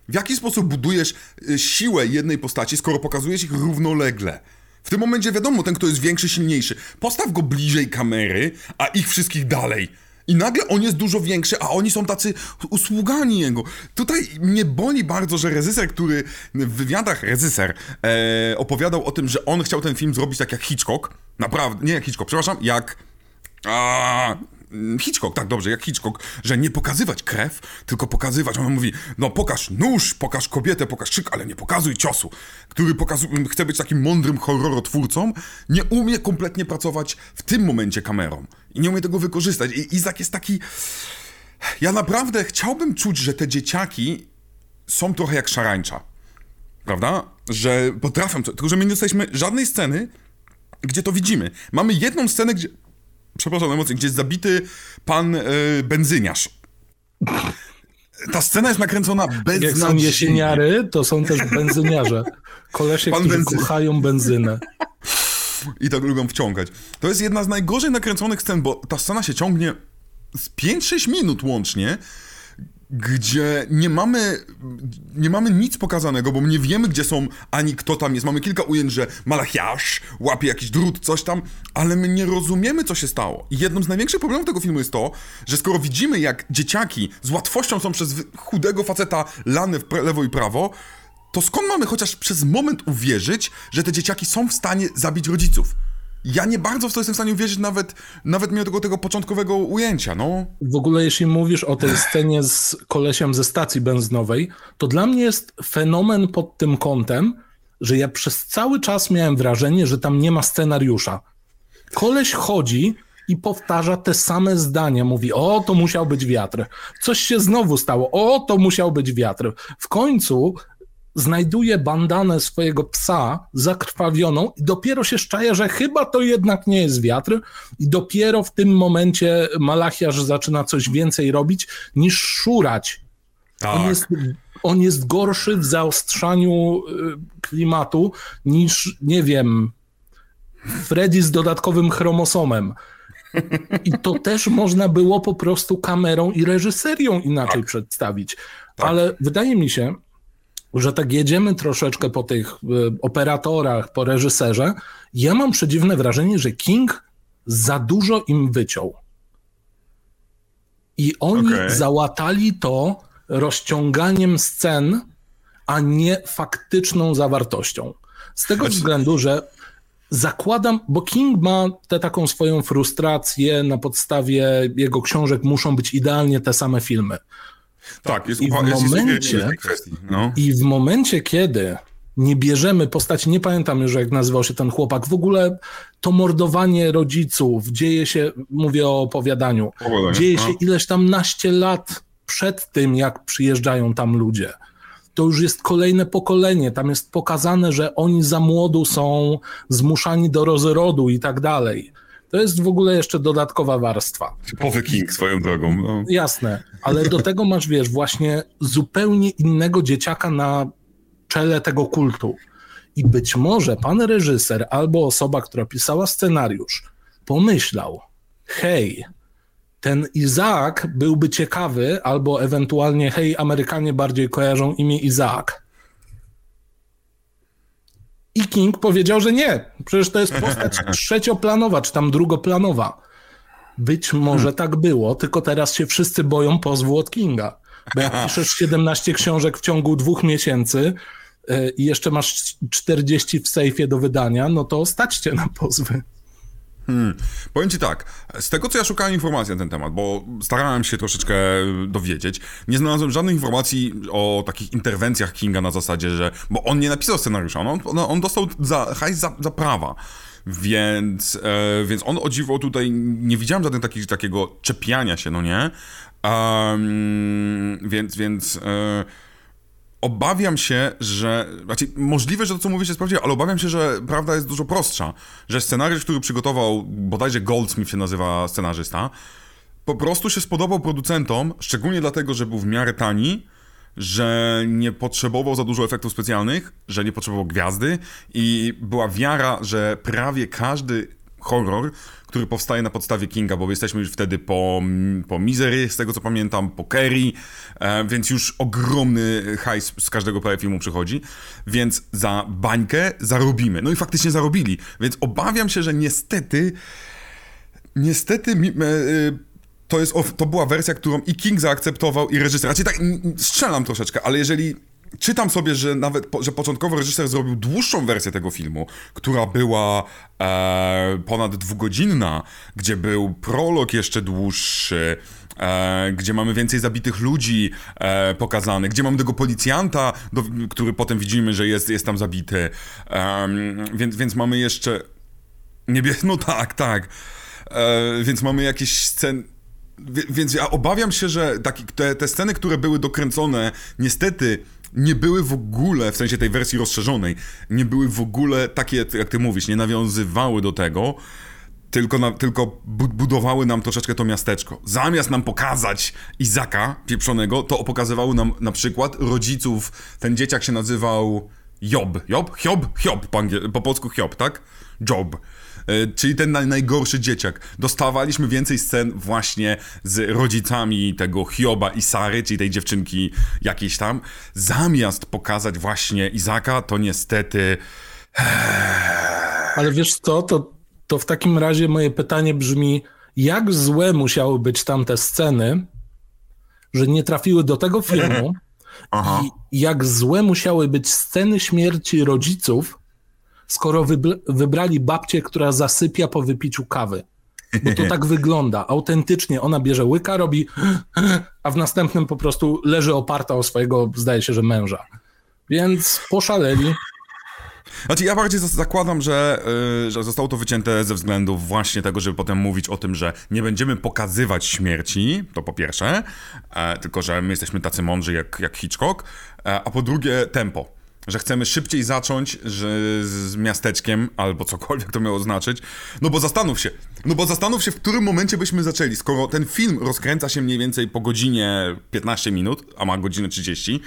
W jaki sposób budujesz y, siłę jednej postaci, skoro pokazujesz ich równolegle? W tym momencie wiadomo, ten, kto jest większy, silniejszy. Postaw go bliżej kamery, a ich wszystkich dalej. I nagle on jest dużo większy, a oni są tacy usługani jego. Tutaj mnie boli bardzo, że reżyser, który w wywiadach, reżyser, e, opowiadał o tym, że on chciał ten film zrobić tak jak Hitchcock. Naprawdę, nie jak Hitchcock, przepraszam, jak... A, Hitchcock, tak dobrze, jak Hitchcock, że nie pokazywać krew, tylko pokazywać. On mówi, no pokaż nóż, pokaż kobietę, pokaż krzyk, ale nie pokazuj ciosu. Który pokazuje, chce być takim mądrym horrorotwórcą, nie umie kompletnie pracować w tym momencie kamerą. I nie umie tego wykorzystać. I Izak jest taki... Ja naprawdę chciałbym czuć, że te dzieciaki są trochę jak szarańcza. Prawda? Że potrafią, tylko że my nie dostaliśmy żadnej sceny, gdzie to widzimy. Mamy jedną scenę, gdzie, przepraszam emocje, gdzie jest zabity pan yy, benzyniarz. Ta scena jest nakręcona bez Jak są jesieniary, to są też benzyniarze. Kolesie, Pan którzy benzyn... kochają benzynę. I tak lubią wciągać. To jest jedna z najgorzej nakręconych scen, bo ta scena się ciągnie z 5-6 minut łącznie, gdzie nie mamy, nie mamy nic pokazanego, bo nie wiemy, gdzie są ani kto tam jest. Mamy kilka ujęć, że Malachiasz łapie jakiś drut, coś tam, ale my nie rozumiemy, co się stało. I jednym z największych problemów tego filmu jest to, że skoro widzimy, jak dzieciaki z łatwością są przez chudego faceta lane w lewo i prawo, to skąd mamy chociaż przez moment uwierzyć, że te dzieciaki są w stanie zabić rodziców? Ja nie bardzo w to jestem w stanie uwierzyć nawet, nawet mimo tego, tego początkowego ujęcia, no. W ogóle jeśli mówisz o tej scenie z kolesiem ze stacji benzynowej, to dla mnie jest fenomen pod tym kątem, że ja przez cały czas miałem wrażenie, że tam nie ma scenariusza. Koleś chodzi i powtarza te same zdania. Mówi, o, to musiał być wiatr. Coś się znowu stało. O, to musiał być wiatr. W końcu znajduje bandanę swojego psa zakrwawioną i dopiero się szczaje, że chyba to jednak nie jest wiatr i dopiero w tym momencie Malachiarz zaczyna coś więcej robić niż szurać. Tak. On, jest, on jest gorszy w zaostrzaniu y, klimatu niż, nie wiem, Freddy z dodatkowym chromosomem. I to też można było po prostu kamerą i reżyserią inaczej tak. przedstawić. Tak. Ale wydaje mi się, że tak jedziemy troszeczkę po tych y, operatorach, po reżyserze, ja mam przedziwne wrażenie, że King za dużo im wyciął. I oni okay. załatali to rozciąganiem scen, a nie faktyczną zawartością. Z tego znaczy... względu, że zakładam, bo King ma tę taką swoją frustrację na podstawie jego książek, muszą być idealnie te same filmy. Tak, jest, I w, momencie, no. I w momencie, kiedy nie bierzemy postaci, nie pamiętam już jak nazywał się ten chłopak, w ogóle to mordowanie rodziców dzieje się, mówię o opowiadaniu, dzieje się no. ileś tam naście lat przed tym, jak przyjeżdżają tam ludzie. To już jest kolejne pokolenie, tam jest pokazane, że oni za młodu są zmuszani do rozrodu i tak dalej. To jest w ogóle jeszcze dodatkowa warstwa. Typowy King swoją drogą. No. Jasne, ale do tego masz, wiesz, właśnie zupełnie innego dzieciaka na czele tego kultu. I być może pan reżyser albo osoba, która pisała scenariusz, pomyślał, hej, ten Izaak byłby ciekawy, albo ewentualnie, hej, Amerykanie bardziej kojarzą imię Izaak. I King powiedział, że nie. Przecież to jest postać [laughs] trzecioplanowa, czy tam drugoplanowa. Być może hmm. tak było, tylko teraz się wszyscy boją pozwu od Kinga. Bo jak [laughs] piszesz 17 książek w ciągu dwóch miesięcy e, i jeszcze masz 40 w sejfie do wydania, no to staćcie na pozwy. Hmm. Powiem ci tak, z tego co ja szukałem informacji na ten temat, bo starałem się troszeczkę dowiedzieć, nie znalazłem żadnych informacji o takich interwencjach Kinga na zasadzie, że. Bo on nie napisał scenariusza, on, on, on dostał za, hajs za, za prawa. Więc, e, więc on o dziwo tutaj nie widziałem żadnego taki, takiego czepiania się, no nie? Um, więc, więc. E, obawiam się, że. Znaczy, możliwe, że to, co mówisz, jest prawdziwe, ale obawiam się, że prawda jest dużo prostsza. Że scenariusz, który przygotował, bodajże Goldsmith się nazywa scenarzysta, po prostu się spodobał producentom, szczególnie dlatego, że był w miarę tani, że nie potrzebował za dużo efektów specjalnych, że nie potrzebował gwiazdy i była wiara, że prawie każdy horror, który powstaje na podstawie Kinga, bo jesteśmy już wtedy po, po Misery, z tego co pamiętam, po Kerry, e, więc już ogromny hajs z każdego filmu przychodzi, więc za bańkę zarobimy. No i faktycznie zarobili, więc obawiam się, że niestety niestety e, to, jest, to była wersja, którą i King zaakceptował, i reżyser. Raczej tak strzelam troszeczkę, ale jeżeli czytam sobie, że nawet, że początkowo reżyser zrobił dłuższą wersję tego filmu, która była e, ponad dwugodzinna, gdzie był prolog jeszcze dłuższy, e, gdzie mamy więcej zabitych ludzi e, pokazanych, gdzie mamy tego policjanta, do, który potem widzimy, że jest, jest tam zabity, więc, więc mamy jeszcze... Niebie... [laughs] No tak, tak. E, więc mamy jakieś sceny Więc ja obawiam się, że taki, te, te sceny, które były dokręcone, niestety nie były w ogóle, w sensie tej wersji rozszerzonej, nie były w ogóle takie, jak ty mówisz, nie nawiązywały do tego, tylko, na, tylko budowały nam troszeczkę to miasteczko. Zamiast nam pokazać Izaka pieprzonego, to pokazywały nam na przykład rodziców, ten dzieciak się nazywał Job. Job? Hiob? Hiob po, po polsku Hiob, tak? Job. E, czyli ten naj, najgorszy dzieciak. Dostawaliśmy więcej scen właśnie z rodzicami tego Hioba i Sary, czyli tej dziewczynki jakiejś tam. Zamiast pokazać właśnie Izaka, to niestety... Ale wiesz co, to, to w takim razie moje pytanie brzmi, jak złe musiały być tamte sceny, że nie trafiły do tego filmu Aha. i jak złe musiały być sceny śmierci rodziców, skoro wybrali babcię, która zasypia po wypiciu kawy. Bo to tak [laughs] wygląda. Autentycznie ona bierze łyka, robi, a w następnym po prostu leży oparta o swojego, zdaje się, że męża. Więc poszaleli. Znaczy, ja bardziej zakładam, że, yy, że zostało to wycięte ze względów właśnie tego, żeby potem mówić o tym, że nie będziemy pokazywać śmierci, to po pierwsze, e, tylko że my jesteśmy tacy mądrzy jak, jak Hitchcock, e, a po drugie tempo że chcemy szybciej zacząć że z miasteczkiem, albo cokolwiek to miało znaczyć. No bo zastanów się, no bo zastanów się, w którym momencie byśmy zaczęli. Skoro ten film rozkręca się mniej więcej po godzinie 15 minut, a ma godzinę 30,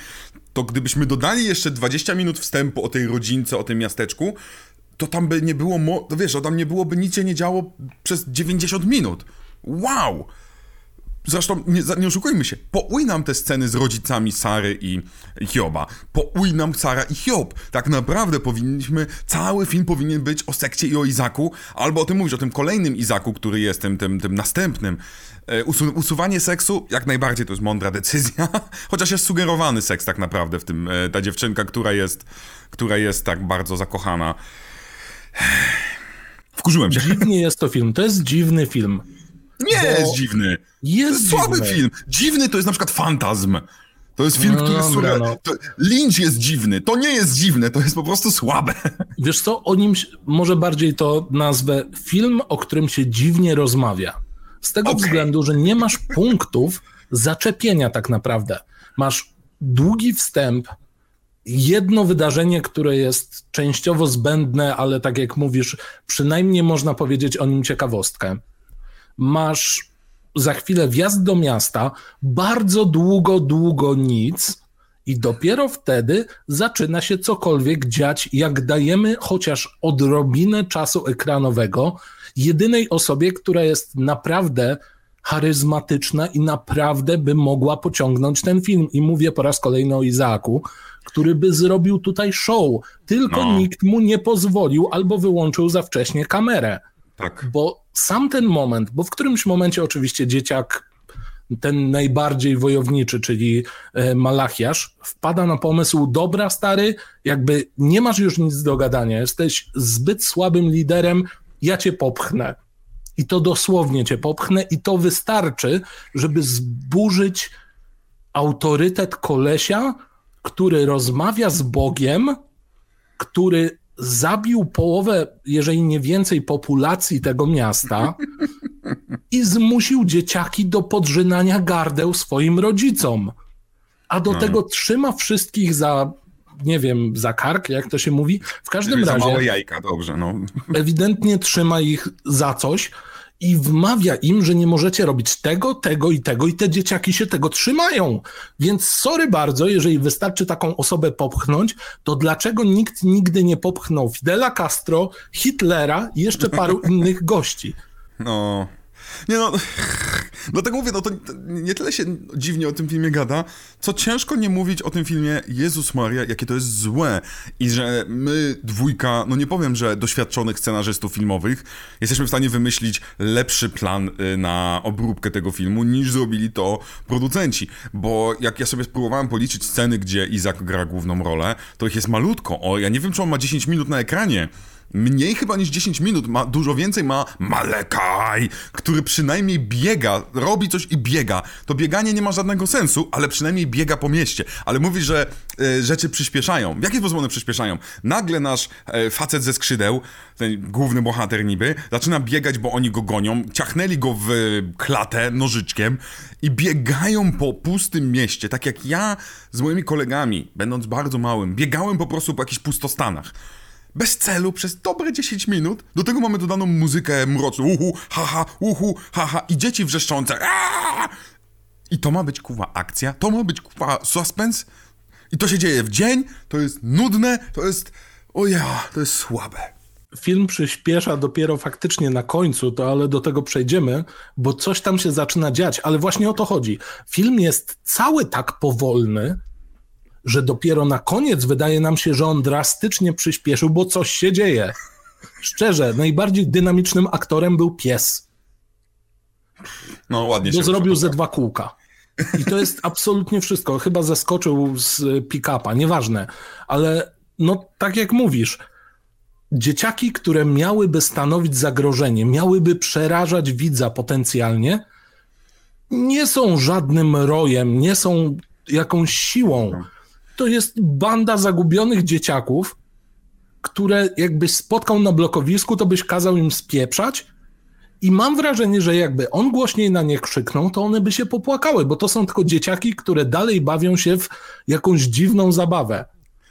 to gdybyśmy dodali jeszcze 20 minut wstępu o tej rodzince, o tym miasteczku, to tam by nie było, mo- wiesz, to tam nie byłoby, nic się nie działo przez 90 minut. Wow! Zresztą, nie, nie oszukujmy się, pouj nam te sceny z rodzicami Sary i Hioba. Pouj nam Sara i Hiob. Tak naprawdę powinniśmy, cały film powinien być o sekcie i o Izaku, albo o tym mówić, o tym kolejnym Izaku, który jest tym, tym, tym następnym. E, usu usuwanie seksu, jak najbardziej to jest mądra decyzja, [laughs] chociaż jest sugerowany seks tak naprawdę w tym, e, ta dziewczynka, która jest, która jest tak bardzo zakochana. Wkurzyłem się. Dziwnie jest to film, to jest dziwny film. Nie Bo jest dziwny. Jest, to jest słaby film. Dziwny to jest na przykład Fantazm. To jest film, no, który jest super. No. Lynch jest dziwny. To nie jest dziwne, to jest po prostu słabe. Wiesz co, o nim może bardziej to nazwę film, o którym się dziwnie rozmawia. Z tego okay. względu, że nie masz punktów zaczepienia tak naprawdę. Masz długi wstęp, jedno wydarzenie, które jest częściowo zbędne, ale tak jak mówisz, przynajmniej można powiedzieć o nim ciekawostkę masz za chwilę wjazd do miasta, bardzo długo, długo nic, i dopiero wtedy zaczyna się cokolwiek dziać, jak dajemy chociaż odrobinę czasu ekranowego jedynej osobie, która jest naprawdę charyzmatyczna i naprawdę by mogła pociągnąć ten film. I mówię po raz kolejny o Izaaku, który by zrobił tutaj show, tylko no. nikt mu nie pozwolił albo wyłączył za wcześnie kamerę. Tak. Bo sam ten moment, bo w którymś momencie oczywiście dzieciak, ten najbardziej wojowniczy, czyli e, Malachiasz, wpada na pomysł, dobra stary, jakby nie masz już nic do gadania, jesteś zbyt słabym liderem, ja cię popchnę. I to dosłownie cię popchnę i to wystarczy, żeby zburzyć autorytet kolesia, który rozmawia z Bogiem, który zabił połowę, jeżeli nie więcej, populacji tego miasta [laughs] i zmusił dzieciaki do podrzynania gardeł swoim rodzicom. A do no. tego trzyma wszystkich za, nie wiem, za kark, jak to się mówi. W każdym razie. Za małe jajka, dobrze, no. Ewidentnie trzyma ich za coś, i wmawia im, że nie możecie robić tego, tego i tego i te dzieciaki się tego trzymają. Więc sorry bardzo, jeżeli wystarczy taką osobę popchnąć, to dlaczego nikt nigdy nie popchnął Fidela Castro, Hitlera i jeszcze paru [laughs] innych gości? No, nie no, [laughs] dlatego mówię, no to nie tyle się dziwnie o tym filmie gada, co ciężko nie mówić o tym filmie Jezus Maria, jakie to jest złe. I że my, dwójka, no nie powiem, że doświadczonych scenarzystów filmowych, jesteśmy w stanie wymyślić lepszy plan y, na obróbkę tego filmu, niż zrobili to producenci, bo jak ja sobie spróbowałem policzyć sceny, gdzie Izak gra główną rolę, to ich jest malutko, o, ja nie wiem, czy on ma 10 minut na ekranie, mniej chyba niż 10 minut, ma dużo więcej ma Malekaj, który przynajmniej biega, robi coś i biega. To bieganie nie ma żadnego sensu, ale przynajmniej biega po mieście. Ale mówi, że e, rzeczy przyspieszają. W jaki sposób one przyspieszają? Nagle nasz e, facet ze skrzydeł, ten główny bohater niby, zaczyna biegać, bo oni go gonią, ciachnęli go w klatę nożyczkiem i biegają po pustym mieście, tak jak ja z moimi kolegami, będąc bardzo małym, biegałem po prostu po jakichś pustostanach bez celu przez dobre 10 minut. Do tego mamy dodaną muzykę mroczną. Uhu, haha, uhu, haha. I dzieci wrzeszczące. Aaaa! I to ma być kuwa akcja, to ma być kuwa suspense. I to się dzieje w dzień, to jest nudne, to jest. O ja, to jest słabe. Film przyspiesza dopiero faktycznie na końcu, to ale do tego przejdziemy, bo coś tam się zaczyna dziać, ale właśnie o to chodzi. Film jest cały tak powolny, że dopiero na koniec wydaje nam się, że on drastycznie przyspieszył, bo coś się dzieje. Szczerze, najbardziej dynamicznym aktorem był pies. No ładnie się zrobił ze dwa kółka. I to jest absolutnie wszystko. Chyba zeskoczył z pick-upa, nieważne. Ale no tak jak mówisz, dzieciaki, które miałyby stanowić zagrożenie, miałyby przerażać widza potencjalnie, nie są żadnym rojem, nie są jakąś siłą. To jest banda zagubionych dzieciaków, które jakbyś spotkał na blokowisku, to byś kazał im spieprzać. I mam wrażenie, że jakby on głośniej na nie krzyknął, to one by się popłakały, bo to są tylko dzieciaki, które dalej bawią się w jakąś dziwną zabawę,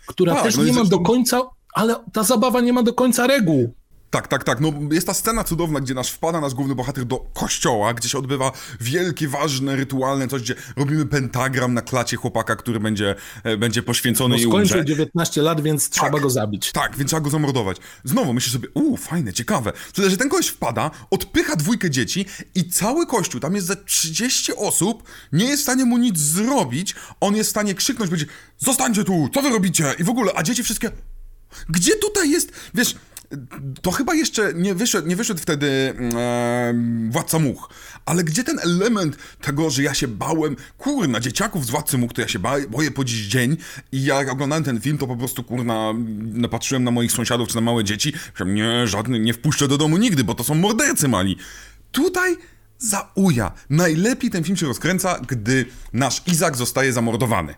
która Tak, też no nie ma do końca, ale ta zabawa nie ma do końca reguł. Tak, tak, tak. No jest ta scena cudowna, gdzie nasz wpada nasz główny bohater do kościoła, gdzie się odbywa wielkie, ważne, rytualne coś, gdzie robimy pentagram na klacie chłopaka, który będzie, e, będzie poświęcony No i skończył umrze. 19 lat, więc trzeba go zabić. Tak, więc trzeba go zamordować. Znowu myślisz sobie, uuu, fajne, ciekawe. Tyle, że ten koleś wpada, odpycha dwójkę dzieci i cały kościół, tam jest ze 30 osób, nie jest w stanie mu nic zrobić. On jest w stanie krzyknąć, będzie, zostańcie tu, co wy robicie? I w ogóle, a dzieci wszystkie, gdzie tutaj jest, wiesz, to chyba jeszcze nie wyszedł, nie wyszedł wtedy e, Władca Much, ale gdzie ten element tego, że ja się bałem, kurna, dzieciaków z Władcy Much, to ja się ba, boję po dziś dzień i jak oglądałem ten film, to po prostu, kurna, patrzyłem na moich sąsiadów czy na małe dzieci, myślałem, nie, żadny, nie wpuszczę do domu nigdy, bo to są mordercy mali. Tutaj zauja. Najlepiej ten film się rozkręca, gdy nasz Izak zostaje zamordowany.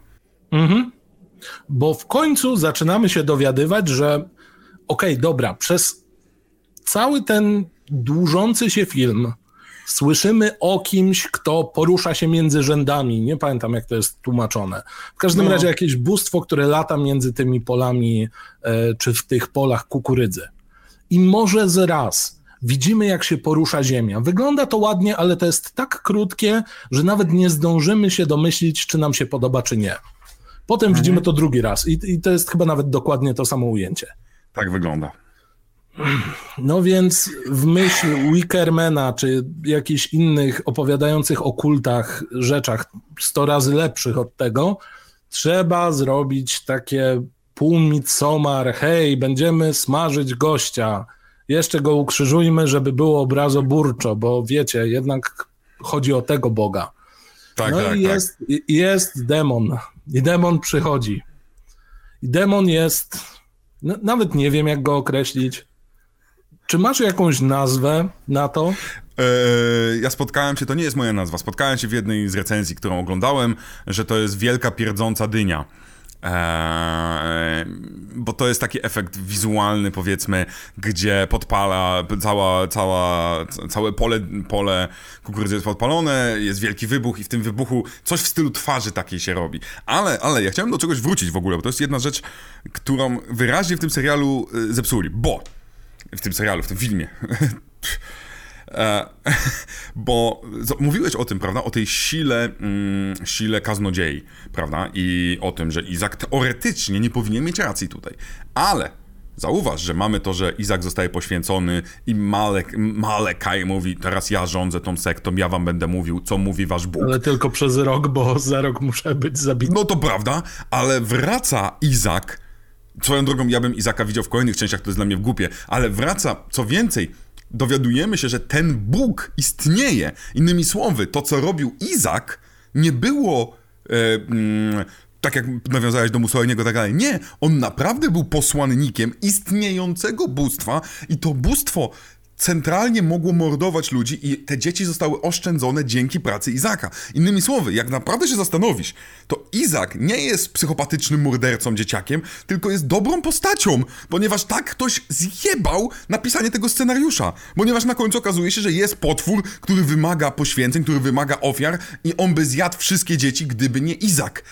Bo w końcu zaczynamy się dowiadywać, że okej, dobra, przez cały ten dłużący się film słyszymy o kimś, kto porusza się między rzędami. Nie pamiętam, jak to jest tłumaczone. W każdym No. razie jakieś bóstwo, które lata między tymi polami, e, czy w tych polach kukurydzy. I może z raz widzimy, jak się porusza ziemia. Wygląda to ładnie, ale to jest tak krótkie, że nawet nie zdążymy się domyślić, czy nam się podoba, czy nie. Potem widzimy to drugi raz i, i to jest chyba nawet dokładnie to samo ujęcie. Tak wygląda. No więc w myśl Wickermana, czy jakichś innych opowiadających o kultach rzeczach 100 razy lepszych od tego, trzeba zrobić takie pół midsommar, hej, będziemy smażyć gościa, jeszcze go ukrzyżujmy, żeby było obrazoburczo, bo wiecie, jednak chodzi o tego Boga. Tak, No tak, i tak. jest, i- jest demon. I demon przychodzi. I demon jest. Nawet nie wiem, jak go określić. Czy masz jakąś nazwę na to? Eee, ja spotkałem się, to nie jest moja nazwa, spotkałem się w jednej z recenzji, którą oglądałem, że to jest wielka pierdząca dynia. Eee, bo to jest taki efekt wizualny, powiedzmy, gdzie podpala cała, cała, całe pole, pole kukurydzy jest podpalone, jest wielki wybuch i w tym wybuchu coś w stylu twarzy takiej się robi. Ale, ale ja chciałem do czegoś wrócić w ogóle, bo to jest jedna rzecz, którą wyraźnie w tym serialu y, zepsuli, bo w tym serialu, w tym filmie. [laughs] E, [laughs] bo mówiłeś o tym, prawda? O tej sile, mm, sile kaznodziei, prawda? I o tym, że Izak teoretycznie nie powinien mieć racji tutaj. Ale zauważ, że mamy to, że Izak zostaje poświęcony i Malek, Malekaj mówi, teraz ja rządzę tą sektą, ja wam będę mówił, co mówi wasz Bóg. Ale tylko przez rok, bo za rok muszę być zabity. No to prawda, ale wraca Izak. Swoją drogą, ja bym Izaka widział w kolejnych częściach, to jest dla mnie w głupie, ale wraca, co więcej, dowiadujemy się, że ten Bóg istnieje. Innymi słowy, to co robił Izak, nie było e, mm, tak jak nawiązałeś do Mussoliniego, tak dalej. Nie, on naprawdę był posłannikiem istniejącego bóstwa i to bóstwo centralnie mogło mordować ludzi i te dzieci zostały oszczędzone dzięki pracy Izaka. Innymi słowy, jak naprawdę się zastanowisz, to Izak nie jest psychopatycznym mordercą dzieciakiem, tylko jest dobrą postacią, ponieważ tak ktoś zjebał napisanie tego scenariusza. Ponieważ na końcu okazuje się, że jest potwór, który wymaga poświęceń, który wymaga ofiar i on by zjadł wszystkie dzieci, gdyby nie Izak.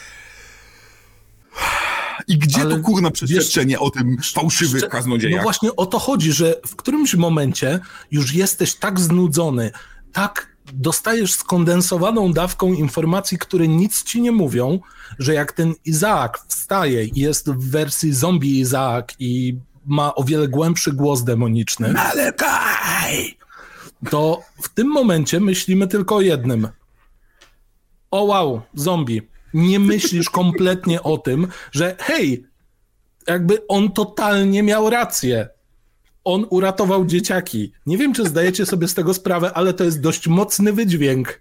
I gdzie Ale to kurna przeświadczenie o tym fałszywych Szczer- kaznodziejach? No właśnie o to chodzi, że w którymś momencie już jesteś tak znudzony, tak dostajesz skondensowaną dawką informacji, które nic ci nie mówią, że jak ten Izaak wstaje i jest w wersji zombie Izaak i ma o wiele głębszy głos demoniczny, Malekaj! to w tym momencie myślimy tylko o jednym. O wow, zombie. Nie myślisz kompletnie o tym, że hej, jakby on totalnie miał rację. On uratował dzieciaki. Nie wiem, czy zdajecie sobie z tego sprawę, ale to jest dość mocny wydźwięk.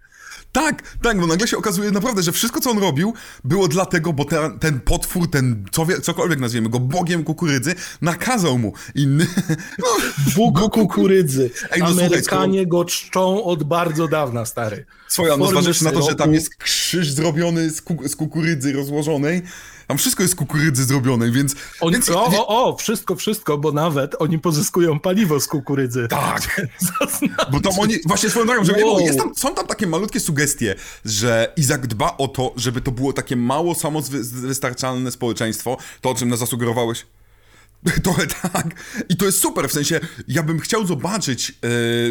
Tak, tak, bo nagle się okazuje naprawdę, że wszystko, co on robił, było dlatego, bo ten, ten potwór, ten cowie- cokolwiek nazwiemy go, bogiem kukurydzy, nakazał mu. Inny... [laughs] No, Bóg kukurydzy. Ej, no słuchaj, Amerykanie go czczą od bardzo dawna, stary. Swoja, no zważywszy na to, że tam jest krzyż zrobiony z, ku- z kukurydzy rozłożonej, tam wszystko jest kukurydzy zrobionej, więc... Oni, więc o, o, o, wszystko, wszystko, bo nawet oni pozyskują paliwo z kukurydzy. Tak, [laughs] bo tam oni, właśnie swoją drogą, żeby Wow. jest tam, są tam takie malutkie sugestie, że Izak dba o to, żeby to było takie mało samowystarczalne społeczeństwo, to o czym nas zasugerowałeś. [laughs] Trochę tak. I to jest super, w sensie, ja bym chciał zobaczyć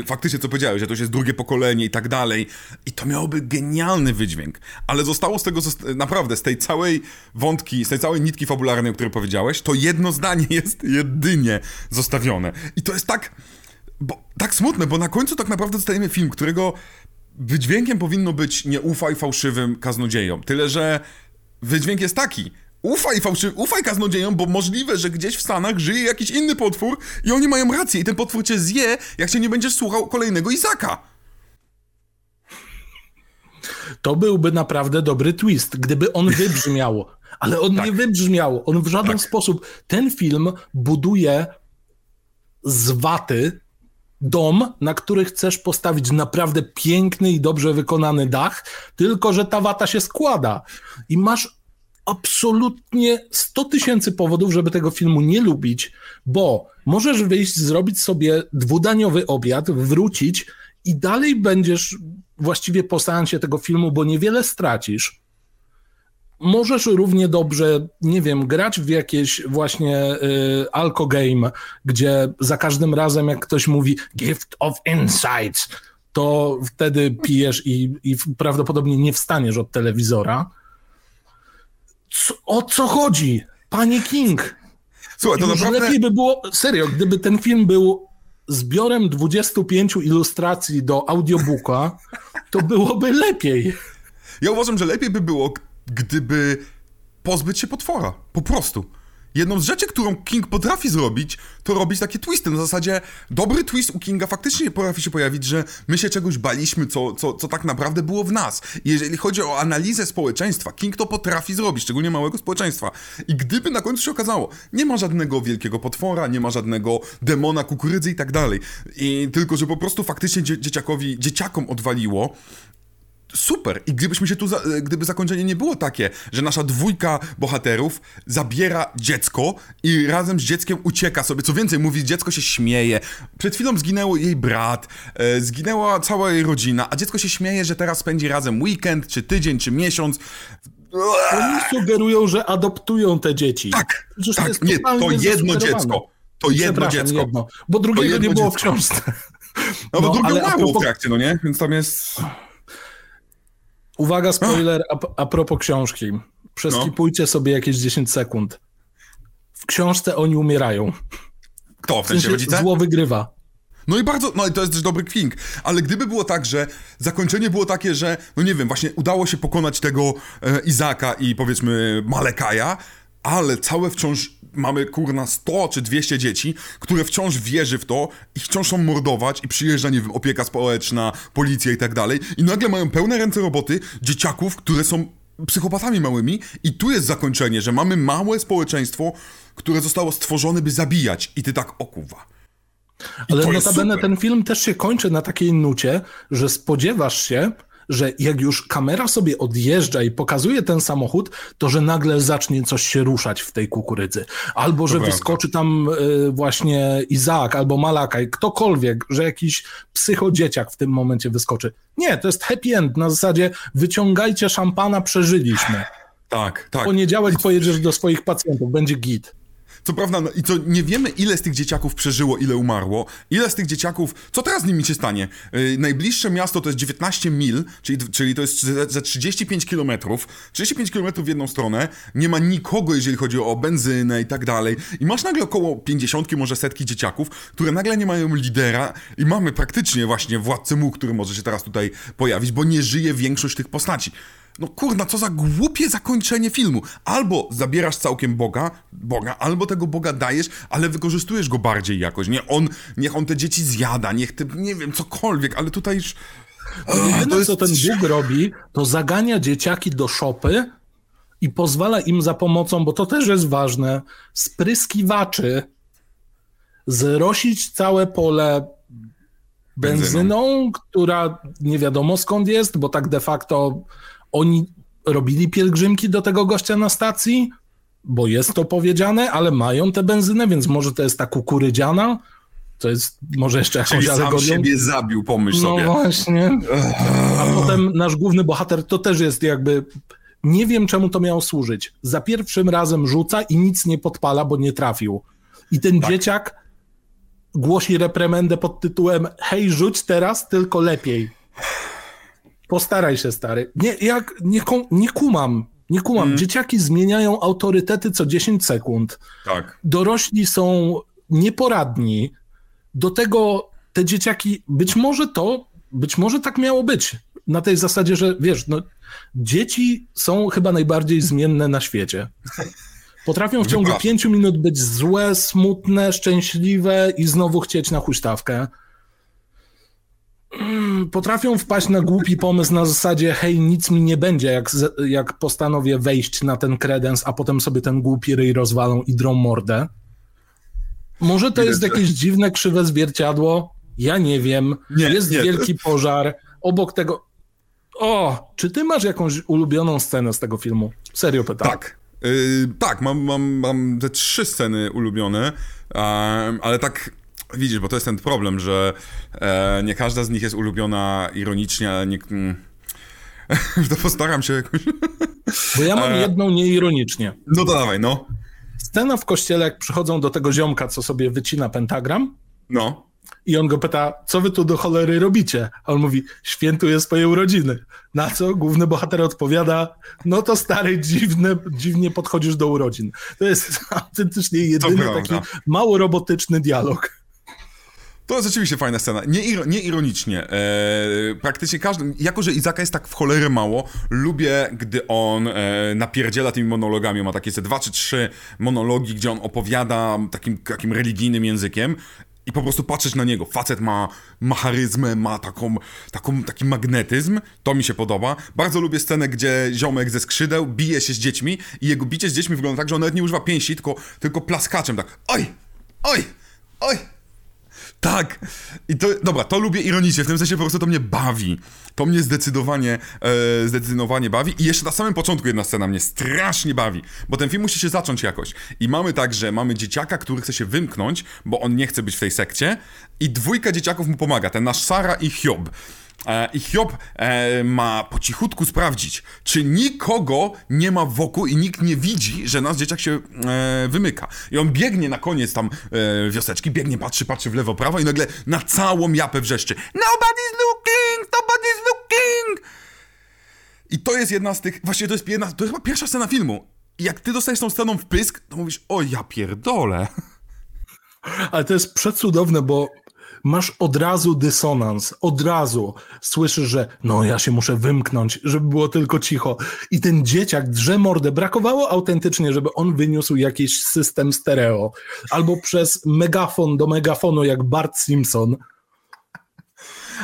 e, faktycznie, co powiedziałeś, że to już jest drugie pokolenie i tak dalej. I to miałoby genialny wydźwięk. Ale zostało z tego, naprawdę, z tej całej wątki, z tej całej nitki fabularnej, o której powiedziałeś, to jedno zdanie [laughs] jest jedynie zostawione. I to jest tak, bo, tak smutne, bo na końcu tak naprawdę dostajemy film, którego wydźwiękiem powinno być nie ufaj fałszywym kaznodziejom. Tyle, że wydźwięk jest taki. Ufaj, fałszy... ufaj kaznodziejom, bo możliwe, że gdzieś w Stanach żyje jakiś inny potwór i oni mają rację i ten potwór cię zje, jak się nie będziesz słuchał kolejnego Izaka. To byłby naprawdę dobry twist, gdyby on wybrzmiał. [laughs] Ale on Tak. nie wybrzmiał. On w żaden sposób. Ten film buduje z waty dom, na który chcesz postawić naprawdę piękny i dobrze wykonany dach, tylko że ta wata się składa. I masz absolutnie 100 tysięcy powodów, żeby tego filmu nie lubić, bo możesz wyjść, zrobić sobie dwudaniowy obiad, wrócić i dalej będziesz właściwie po seansie tego filmu, bo niewiele stracisz. Możesz równie dobrze, nie wiem, grać w jakieś właśnie y, game, gdzie za każdym razem, jak ktoś mówi gift of insights, to wtedy pijesz i, i prawdopodobnie nie wstaniesz od telewizora. Co, o co chodzi? Panie King, Słuchaj, to już naprawdę... lepiej by było, serio, gdyby ten film był zbiorem 25 ilustracji do audiobooka, to byłoby lepiej. Ja uważam, że lepiej by było, gdyby pozbyć się potwora. Po prostu. Jedną z rzeczy, którą King potrafi zrobić, to robić takie twisty. Na zasadzie dobry twist u Kinga faktycznie potrafi się pojawić, że my się czegoś baliśmy, co, co, co tak naprawdę było w nas. Jeżeli chodzi o analizę społeczeństwa, King to potrafi zrobić, szczególnie małego społeczeństwa. I gdyby na końcu się okazało, nie ma żadnego wielkiego potwora, nie ma żadnego demona, kukurydzy i tak dalej. I tylko, że po prostu faktycznie dzie- dzieciakowi, dzieciakom odwaliło, super. I gdybyśmy się tu, za, e, gdyby zakończenie nie było takie, że nasza dwójka bohaterów zabiera dziecko i razem z dzieckiem ucieka sobie. Co więcej, mówi, dziecko się śmieje. Przed chwilą zginęło jej brat, e, zginęła cała jej rodzina, a dziecko się śmieje, że teraz spędzi razem weekend, czy tydzień, czy miesiąc. Oni sugerują, że adoptują te dzieci. Tak, Przecież tak, jest nie, to jedno dziecko. To jedno dziecko. Jedno, bo drugiego nie było w dziecko. książce. No bo No, drugie a umarło w propos- trakcie, no nie? Więc tam jest... Uwaga, spoiler a, a propos książki. Przeskipujcie sobie jakieś 10 sekund. W książce oni umierają. Kto, w sensie rodzice? zło wygrywa. No i bardzo, no i to jest też dobry kwink, ale gdyby było tak, że zakończenie było takie, że, no nie wiem, właśnie udało się pokonać tego e, Izaka i powiedzmy Malekaja, ale całe wciąż mamy kurna 100 czy 200 dzieci, które wciąż wierzy w to i wciąż chcą mordować i przyjeżdża, nie wiem, opieka społeczna, policja i tak dalej. I nagle mają pełne ręce roboty dzieciaków, które są psychopatami małymi. I tu jest zakończenie, że mamy małe społeczeństwo, które zostało stworzone, by zabijać. I ty tak, o kurwa. Ale notabene ten film też się kończy na takiej nucie, że spodziewasz się, że jak już kamera sobie odjeżdża i pokazuje ten samochód, to że nagle zacznie coś się ruszać w tej kukurydzy. Albo że wyskoczy tam y, właśnie Izaak albo Malakaj, ktokolwiek, że jakiś psychodzieciak w tym momencie wyskoczy. Nie, to jest happy end. Na zasadzie wyciągajcie szampana, przeżyliśmy. Tak, tak. W poniedziałek pojedziesz do swoich pacjentów, będzie git. Co prawda, no, i co nie wiemy, ile z tych dzieciaków przeżyło, ile umarło, ile z tych dzieciaków, co teraz z nimi się stanie? Yy, najbliższe miasto to jest 19 mil, czyli, czyli to jest za 35 kilometrów, 35 kilometrów w jedną stronę, nie ma nikogo, jeżeli chodzi o benzynę i tak dalej, i masz nagle około 50, może setki dzieciaków, które nagle nie mają lidera i mamy praktycznie właśnie władcę mu, który może się teraz tutaj pojawić, bo nie żyje większość tych postaci. No kurna, co za głupie zakończenie filmu. Albo zabierasz całkiem Boga, Boga, albo tego Boga dajesz, ale wykorzystujesz go bardziej jakoś. Nie on, niech on te dzieci zjada, niech te, nie wiem, cokolwiek, ale tutaj już... Jedyne, to jest... co ten Bóg robi, to zagania dzieciaki do szopy i pozwala im za pomocą, bo to też jest ważne, spryskiwaczy zrosić całe pole benzyną, benzyną, która nie wiadomo skąd jest, bo tak de facto oni robili pielgrzymki do tego gościa na stacji, bo jest to powiedziane, ale mają tę benzynę, więc może to jest ta kukurydziana. To jest może jeszcze jakąś Czyli alegorią. sam siebie zabił, pomyśl no sobie. No właśnie. A potem nasz główny bohater to też jest jakby... Nie wiem, czemu to miało służyć. Za pierwszym razem rzuca i nic nie podpala, bo nie trafił. I ten tak. dzieciak głosi reprymendę pod tytułem hej, rzuć teraz, tylko lepiej. Postaraj się, stary. Nie, jak, nie, nie kumam. Nie kumam. Mm. Dzieciaki zmieniają autorytety co 10 sekund. Tak. Dorośli są nieporadni. Do tego te dzieciaki, być może to, być może tak miało być. Na tej zasadzie, że wiesz, no, dzieci są chyba najbardziej zmienne na świecie. Potrafią w ciągu pięciu minut być złe, smutne, szczęśliwe i znowu chcieć na huśtawkę. Mm, potrafią wpaść na głupi pomysł na zasadzie hej, nic mi nie będzie, jak, jak postanowię wejść na ten kredens, a potem sobie ten głupi ryj rozwalą i drą mordę. Może to jest jakieś dziwne, krzywe zwierciadło? Ja nie wiem. Nie, jest nie. wielki pożar. Obok tego... O, czy ty masz jakąś ulubioną scenę z tego filmu? Serio pytam. Tak. Yy, tak, mam, mam, mam te trzy sceny ulubione, yy, ale tak Widzisz, bo to jest ten problem, że e, nie każda z nich jest ulubiona ironicznie, ale nie... Mm, [laughs] to postaram się jakoś... Bo ja mam e, jedną nieironicznie. No to dawaj, no. Scena w kościele, jak przychodzą do tego ziomka, co sobie wycina pentagram. No. I on go pyta, co wy tu do cholery robicie? A on mówi, świętuję swoje urodziny. Na co główny bohater odpowiada, no to stary, dziwne, dziwnie podchodzisz do urodzin. To jest [laughs] autentycznie jedyny taki mało robotyczny dialog. To jest rzeczywiście fajna scena. Nie, nie ironicznie. Eee, praktycznie każdy, jako że Izaka jest tak w cholerę mało, lubię, gdy on e, napierdziela tymi monologami. Ma takie ze dwa czy trzy monologi, gdzie on opowiada takim, takim religijnym językiem i po prostu patrzeć na niego. Facet ma, ma charyzmę, ma taką, taką, taki magnetyzm. To mi się podoba. Bardzo lubię scenę, gdzie ziomek ze skrzydeł bije się z dziećmi i jego bicie z dziećmi wygląda tak, że on nawet nie używa pięści, tylko, tylko plaskaczem tak. Oj! Oj! Oj! Tak! I to, dobra, to lubię ironicznie, w tym sensie po prostu to mnie bawi. To mnie zdecydowanie, e, zdecydowanie bawi. I jeszcze na samym początku jedna scena mnie strasznie bawi, bo ten film musi się zacząć jakoś. I mamy tak, że mamy dzieciaka, który chce się wymknąć, bo on nie chce być w tej sekcie, i dwójka dzieciaków mu pomaga, ten nasz Sara i Hiob. E, I Hiob e, ma po cichutku sprawdzić, czy nikogo nie ma wokół i nikt nie widzi, że nasz dzieciak się e, wymyka. I on biegnie na koniec tam wioseczki, biegnie, patrzy, patrzy w lewo, prawo i nagle na całą japę wrzeszczy Nobody's looking! Nobody's looking! I to jest jedna z tych, właściwie to jest jedna, to jest chyba pierwsza scena filmu. I jak ty dostajesz tą sceną w pysk, to mówisz, o ja pierdolę. Ale to jest przecudowne, bo masz od razu dysonans, od razu słyszysz, że no ja się muszę wymknąć, żeby było tylko cicho. I ten dzieciak drze mordę. Brakowało autentycznie, żeby on wyniósł jakiś system stereo. Albo przez megafon do megafonu, jak Bart Simpson.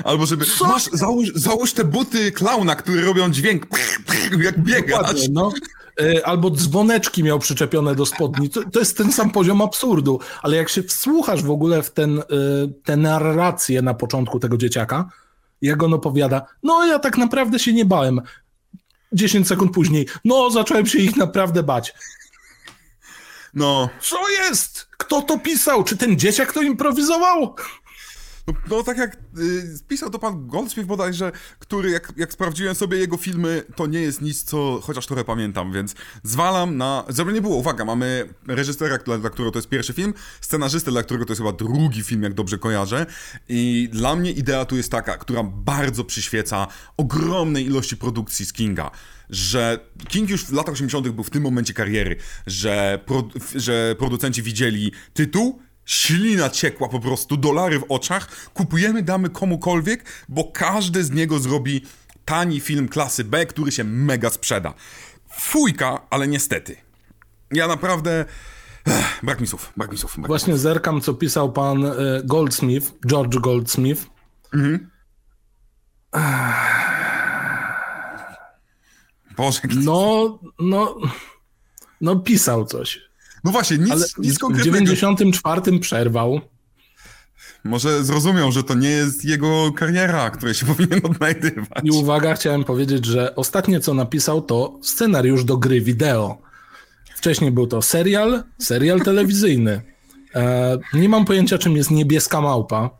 Albo żeby, Co? masz, załóż, załóż te buty klauna, które robią dźwięk, jak biegasz. No. E, Albo dzwoneczki miał przyczepione do spodni. To, to jest ten sam poziom absurdu, ale jak się wsłuchasz w ogóle w ten, e, tę narrację na początku tego dzieciaka, jak on opowiada, no ja tak naprawdę się nie bałem. 10 sekund później, no zacząłem się ich naprawdę bać. No, Co jest? Kto to pisał? Czy ten dzieciak to improwizował? No, no tak jak y, pisał to pan Goldsmith bodajże, który jak, jak sprawdziłem sobie jego filmy, to nie jest nic, co chociaż trochę pamiętam, więc zwalam na... Żeby nie było, uwaga, mamy reżysera, dla, dla którego to jest pierwszy film, scenarzystę, dla którego to jest chyba drugi film, jak dobrze kojarzę i dla mnie idea tu jest taka, która bardzo przyświeca ogromnej ilości produkcji z Kinga, że King już w latach 80 był w tym momencie kariery, że, że producenci widzieli tytuł, ślina ciekła po prostu, dolary w oczach, kupujemy, damy komukolwiek, bo każdy z niego zrobi tani film klasy B, który się mega sprzeda. Fujka, ale niestety. Ja naprawdę... Ech, brak mi słów, brak mi słów. Brak Właśnie zerkam, co pisał pan e, Goldsmith, George Goldsmith. Boże, No, no, no pisał coś. No właśnie, nic, Ale nic w konkretnego. 94 przerwał. Może zrozumiał, że to nie jest jego kariera, której się [laughs] powinien odnajdywać. I uwaga, chciałem powiedzieć, że ostatnie co napisał to scenariusz do gry wideo. Wcześniej był to serial, serial [laughs] telewizyjny. E, nie mam pojęcia, czym jest niebieska małpa,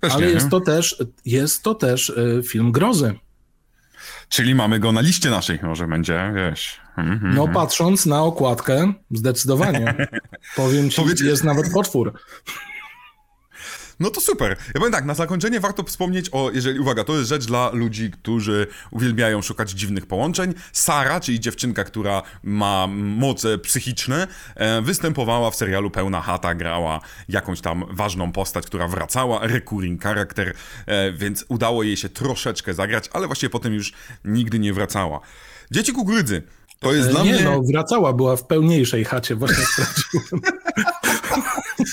Też ale nie, jest to też, jest to też e, film grozy. Czyli mamy go na liście naszej, może będzie, wiesz. Mhm. No patrząc na okładkę, zdecydowanie. [laughs] Powiem ci, Powiedz- jest nawet potwór. No to super. Ja powiem tak, na zakończenie warto wspomnieć o, jeżeli, uwaga, to jest rzecz dla ludzi, którzy uwielbiają szukać dziwnych połączeń. Sara, czyli dziewczynka, która ma moce psychiczne, e, występowała w serialu Pełna Chata, grała jakąś tam ważną postać, która wracała, recurring charakter, e, więc udało jej się troszeczkę zagrać, ale właściwie potem już nigdy nie wracała. Dzieci Kukurydzy. To jest dla Nie mnie... no, wracała, była w pełniejszej chacie, właśnie [laughs] sprawdziłem.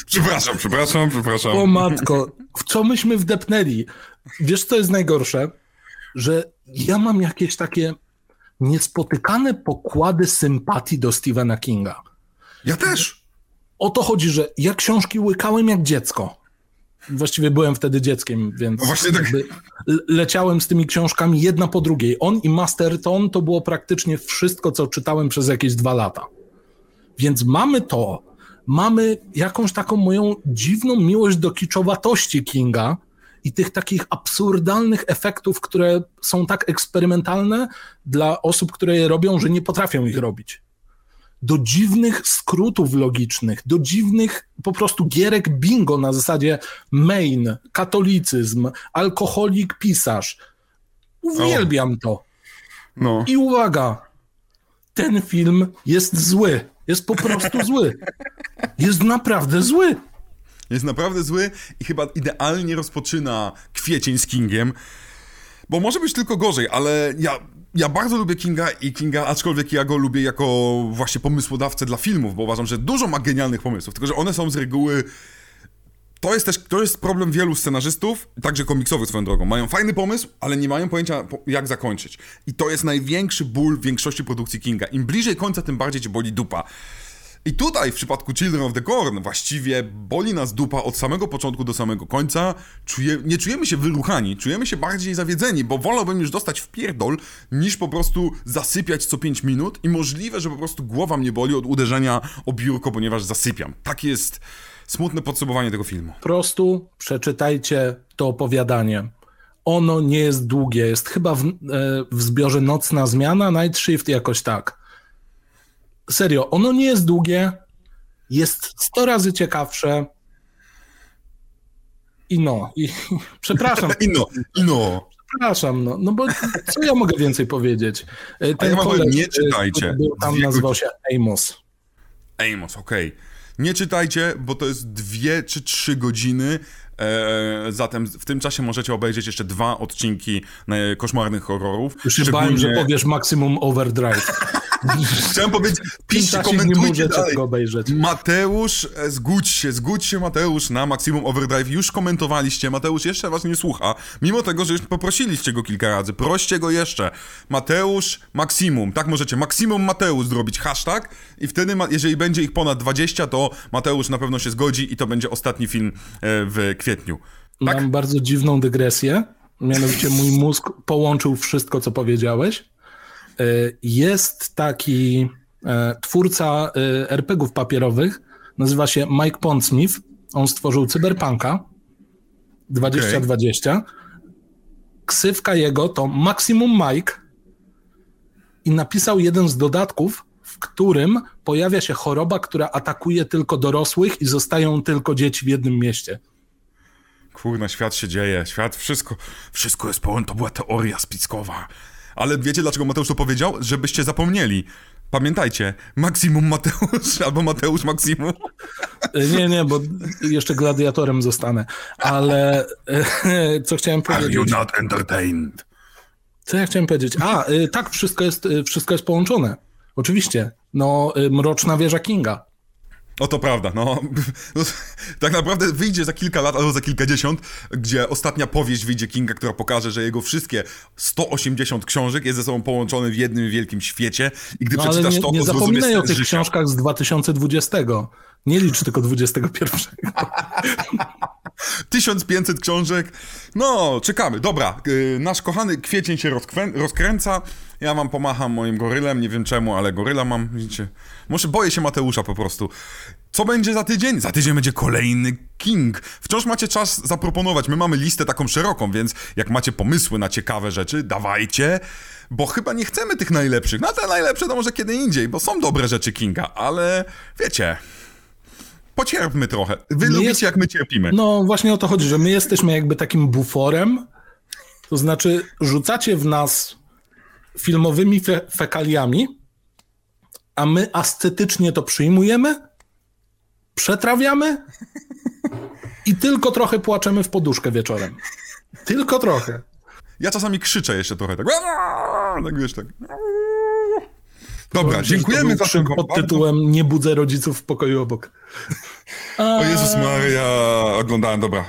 Przepraszam, przepraszam, przepraszam. O matko, w co myśmy wdepnęli? Wiesz, co jest najgorsze? Że ja mam jakieś takie niespotykane pokłady sympatii do Stephena Kinga. Ja też. O to chodzi, że ja książki łykałem jak dziecko. Właściwie byłem wtedy dzieckiem, więc No tak. leciałem z tymi książkami jedna po drugiej. On i Masterton to było praktycznie wszystko, co czytałem przez jakieś dwa lata. Więc mamy to, mamy jakąś taką moją dziwną miłość do kiczowatości Kinga i tych takich absurdalnych efektów, które są tak eksperymentalne dla osób, które je robią, że nie potrafią ich robić. Do dziwnych skrótów logicznych, do dziwnych po prostu gierek bingo na zasadzie main, katolicyzm, alkoholik, pisarz. Uwielbiam to. No. I uwaga, ten film jest zły. Jest po prostu [laughs] zły. Jest naprawdę zły. Jest naprawdę zły i chyba idealnie rozpoczyna kwiecień z Kingiem. Bo może być tylko gorzej, ale ja, ja bardzo lubię Kinga i Kinga, aczkolwiek ja go lubię jako właśnie pomysłodawcę dla filmów, bo uważam, że dużo ma genialnych pomysłów, tylko że one są z reguły. To jest też to jest problem wielu scenarzystów, także komiksowych swoją drogą. Mają fajny pomysł, ale nie mają pojęcia, po- jak zakończyć. I to jest największy ból większości produkcji Kinga. Im bliżej końca, tym bardziej cię boli dupa. I tutaj w przypadku Children of the Corn właściwie boli nas dupa od samego początku do samego końca. Czuje, nie czujemy się wyruchani, czujemy się bardziej zawiedzeni, bo wolałbym już dostać w pierdol, niż po prostu zasypiać co 5 minut i możliwe, że po prostu głowa mnie boli od uderzenia o biurko, ponieważ zasypiam. Tak jest smutne podsumowanie tego filmu. Po prostu przeczytajcie to opowiadanie. Ono nie jest długie. Jest chyba w, e, w zbiorze Nocna Zmiana, Night Shift, jakoś tak. Serio, ono nie jest długie. Jest 100 razy ciekawsze. I no, i [laughs] przepraszam, I no, i no. przepraszam, no, no bo co ja mogę więcej powiedzieć? E, A ja powiem, koleś, nie e, czytajcie. Był tam Dwie nazywał się Amos. Amos, okej. Nie czytajcie, bo to jest dwie czy trzy godziny. E, zatem w tym czasie możecie obejrzeć jeszcze dwa odcinki e, koszmarnych horrorów. Już się bałem, że Szczególnie- powiesz Maximum Overdrive. [laughs] Chciałem powiedzieć, piszcie, komentujcie dalej. obejrzeć. Mateusz, e, zgódź się, zgódź się Mateusz na Maximum Overdrive. Już komentowaliście, Mateusz jeszcze was nie słucha, mimo tego, że już poprosiliście go kilka razy. Proście go jeszcze. Mateusz Maximum, tak możecie, Maximum Mateusz zrobić hashtag i wtedy, jeżeli będzie ich ponad 20, to Mateusz na pewno się zgodzi i to będzie ostatni film w kwietniu. Tak? Mam bardzo dziwną dygresję. Mianowicie mój mózg połączył wszystko, co powiedziałeś. E, Jest taki e, twórca e, RPG-ów papierowych, nazywa się Mike Pondsmith. On stworzył Cyberpunka 2020. Ksywka jego to Maximum Mike i napisał jeden z dodatków, w którym pojawia się choroba, która atakuje tylko dorosłych i zostają tylko dzieci w jednym mieście. Kurna, świat się dzieje, świat, wszystko, wszystko jest pełen, to była teoria spiskowa. Ale wiecie, dlaczego Mateusz to powiedział? Żebyście zapomnieli. Pamiętajcie, Maksimum Mateusz [laughs] albo Mateusz Maksimum. E, Nie, nie, bo jeszcze gladiatorem zostanę. Ale e, [laughs] co chciałem powiedzieć? not entertained? Co ja chciałem powiedzieć? A, e, tak, wszystko jest, wszystko jest połączone. Oczywiście. No, Mroczna Wieża Kinga. O, to prawda, no. [laughs] no. Tak naprawdę wyjdzie za kilka lat albo za kilkadziesiąt, gdzie ostatnia powieść wyjdzie Kinga, która pokaże, że jego wszystkie 180 książek jest ze sobą połączone w jednym wielkim świecie i gdy No, przeczytasz nie, to, nie to zapominaj zrozumiesz o sens tych życia. książkach z 2020. Nie licz tylko 21. 1500 książek. No, czekamy. Dobra, yy, nasz kochany kwiecień się rozkrę- rozkręca. Ja wam pomacham moim gorylem, nie wiem czemu, ale goryla mam, widzicie. Może boję się Mateusza po prostu. Co będzie za tydzień? Za tydzień będzie kolejny King. Wciąż macie czas zaproponować. My mamy listę taką szeroką, więc jak macie pomysły na ciekawe rzeczy, dawajcie. Bo chyba nie chcemy tych najlepszych. No te najlepsze to może kiedy indziej, bo są dobre rzeczy Kinga, ale wiecie, pocierpmy trochę. Wy lubicie jest- jak my cierpimy. No właśnie o to chodzi, że my jesteśmy jakby takim buforem, to znaczy rzucacie w nas filmowymi fe fekaliami, a my ascetycznie to przyjmujemy, przetrawiamy i tylko trochę płaczemy w poduszkę wieczorem. Tylko trochę. Ja czasami krzyczę jeszcze trochę, tak. Tak wiesz, tak. Dobra, dziękujemy za ten pod tytułem Nie budzę rodziców w pokoju obok. [laughs] O Jezus Maria, oglądałem, dobra,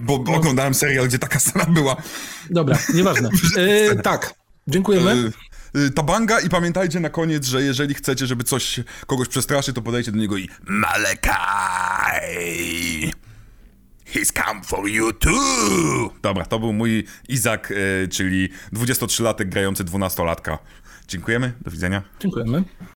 bo, bo oglądałem serial, gdzie taka scena była. Dobra, nieważne. [laughs] E, tak, dziękujemy. Y, y, Tabanga i pamiętajcie na koniec, że jeżeli chcecie, żeby coś kogoś przestraszy, to podejście do niego i Malakai! He's come for you too! Dobra, to był mój Izak, czyli 23-latek grający 12-latka. Dziękujemy, do widzenia. Dziękujemy.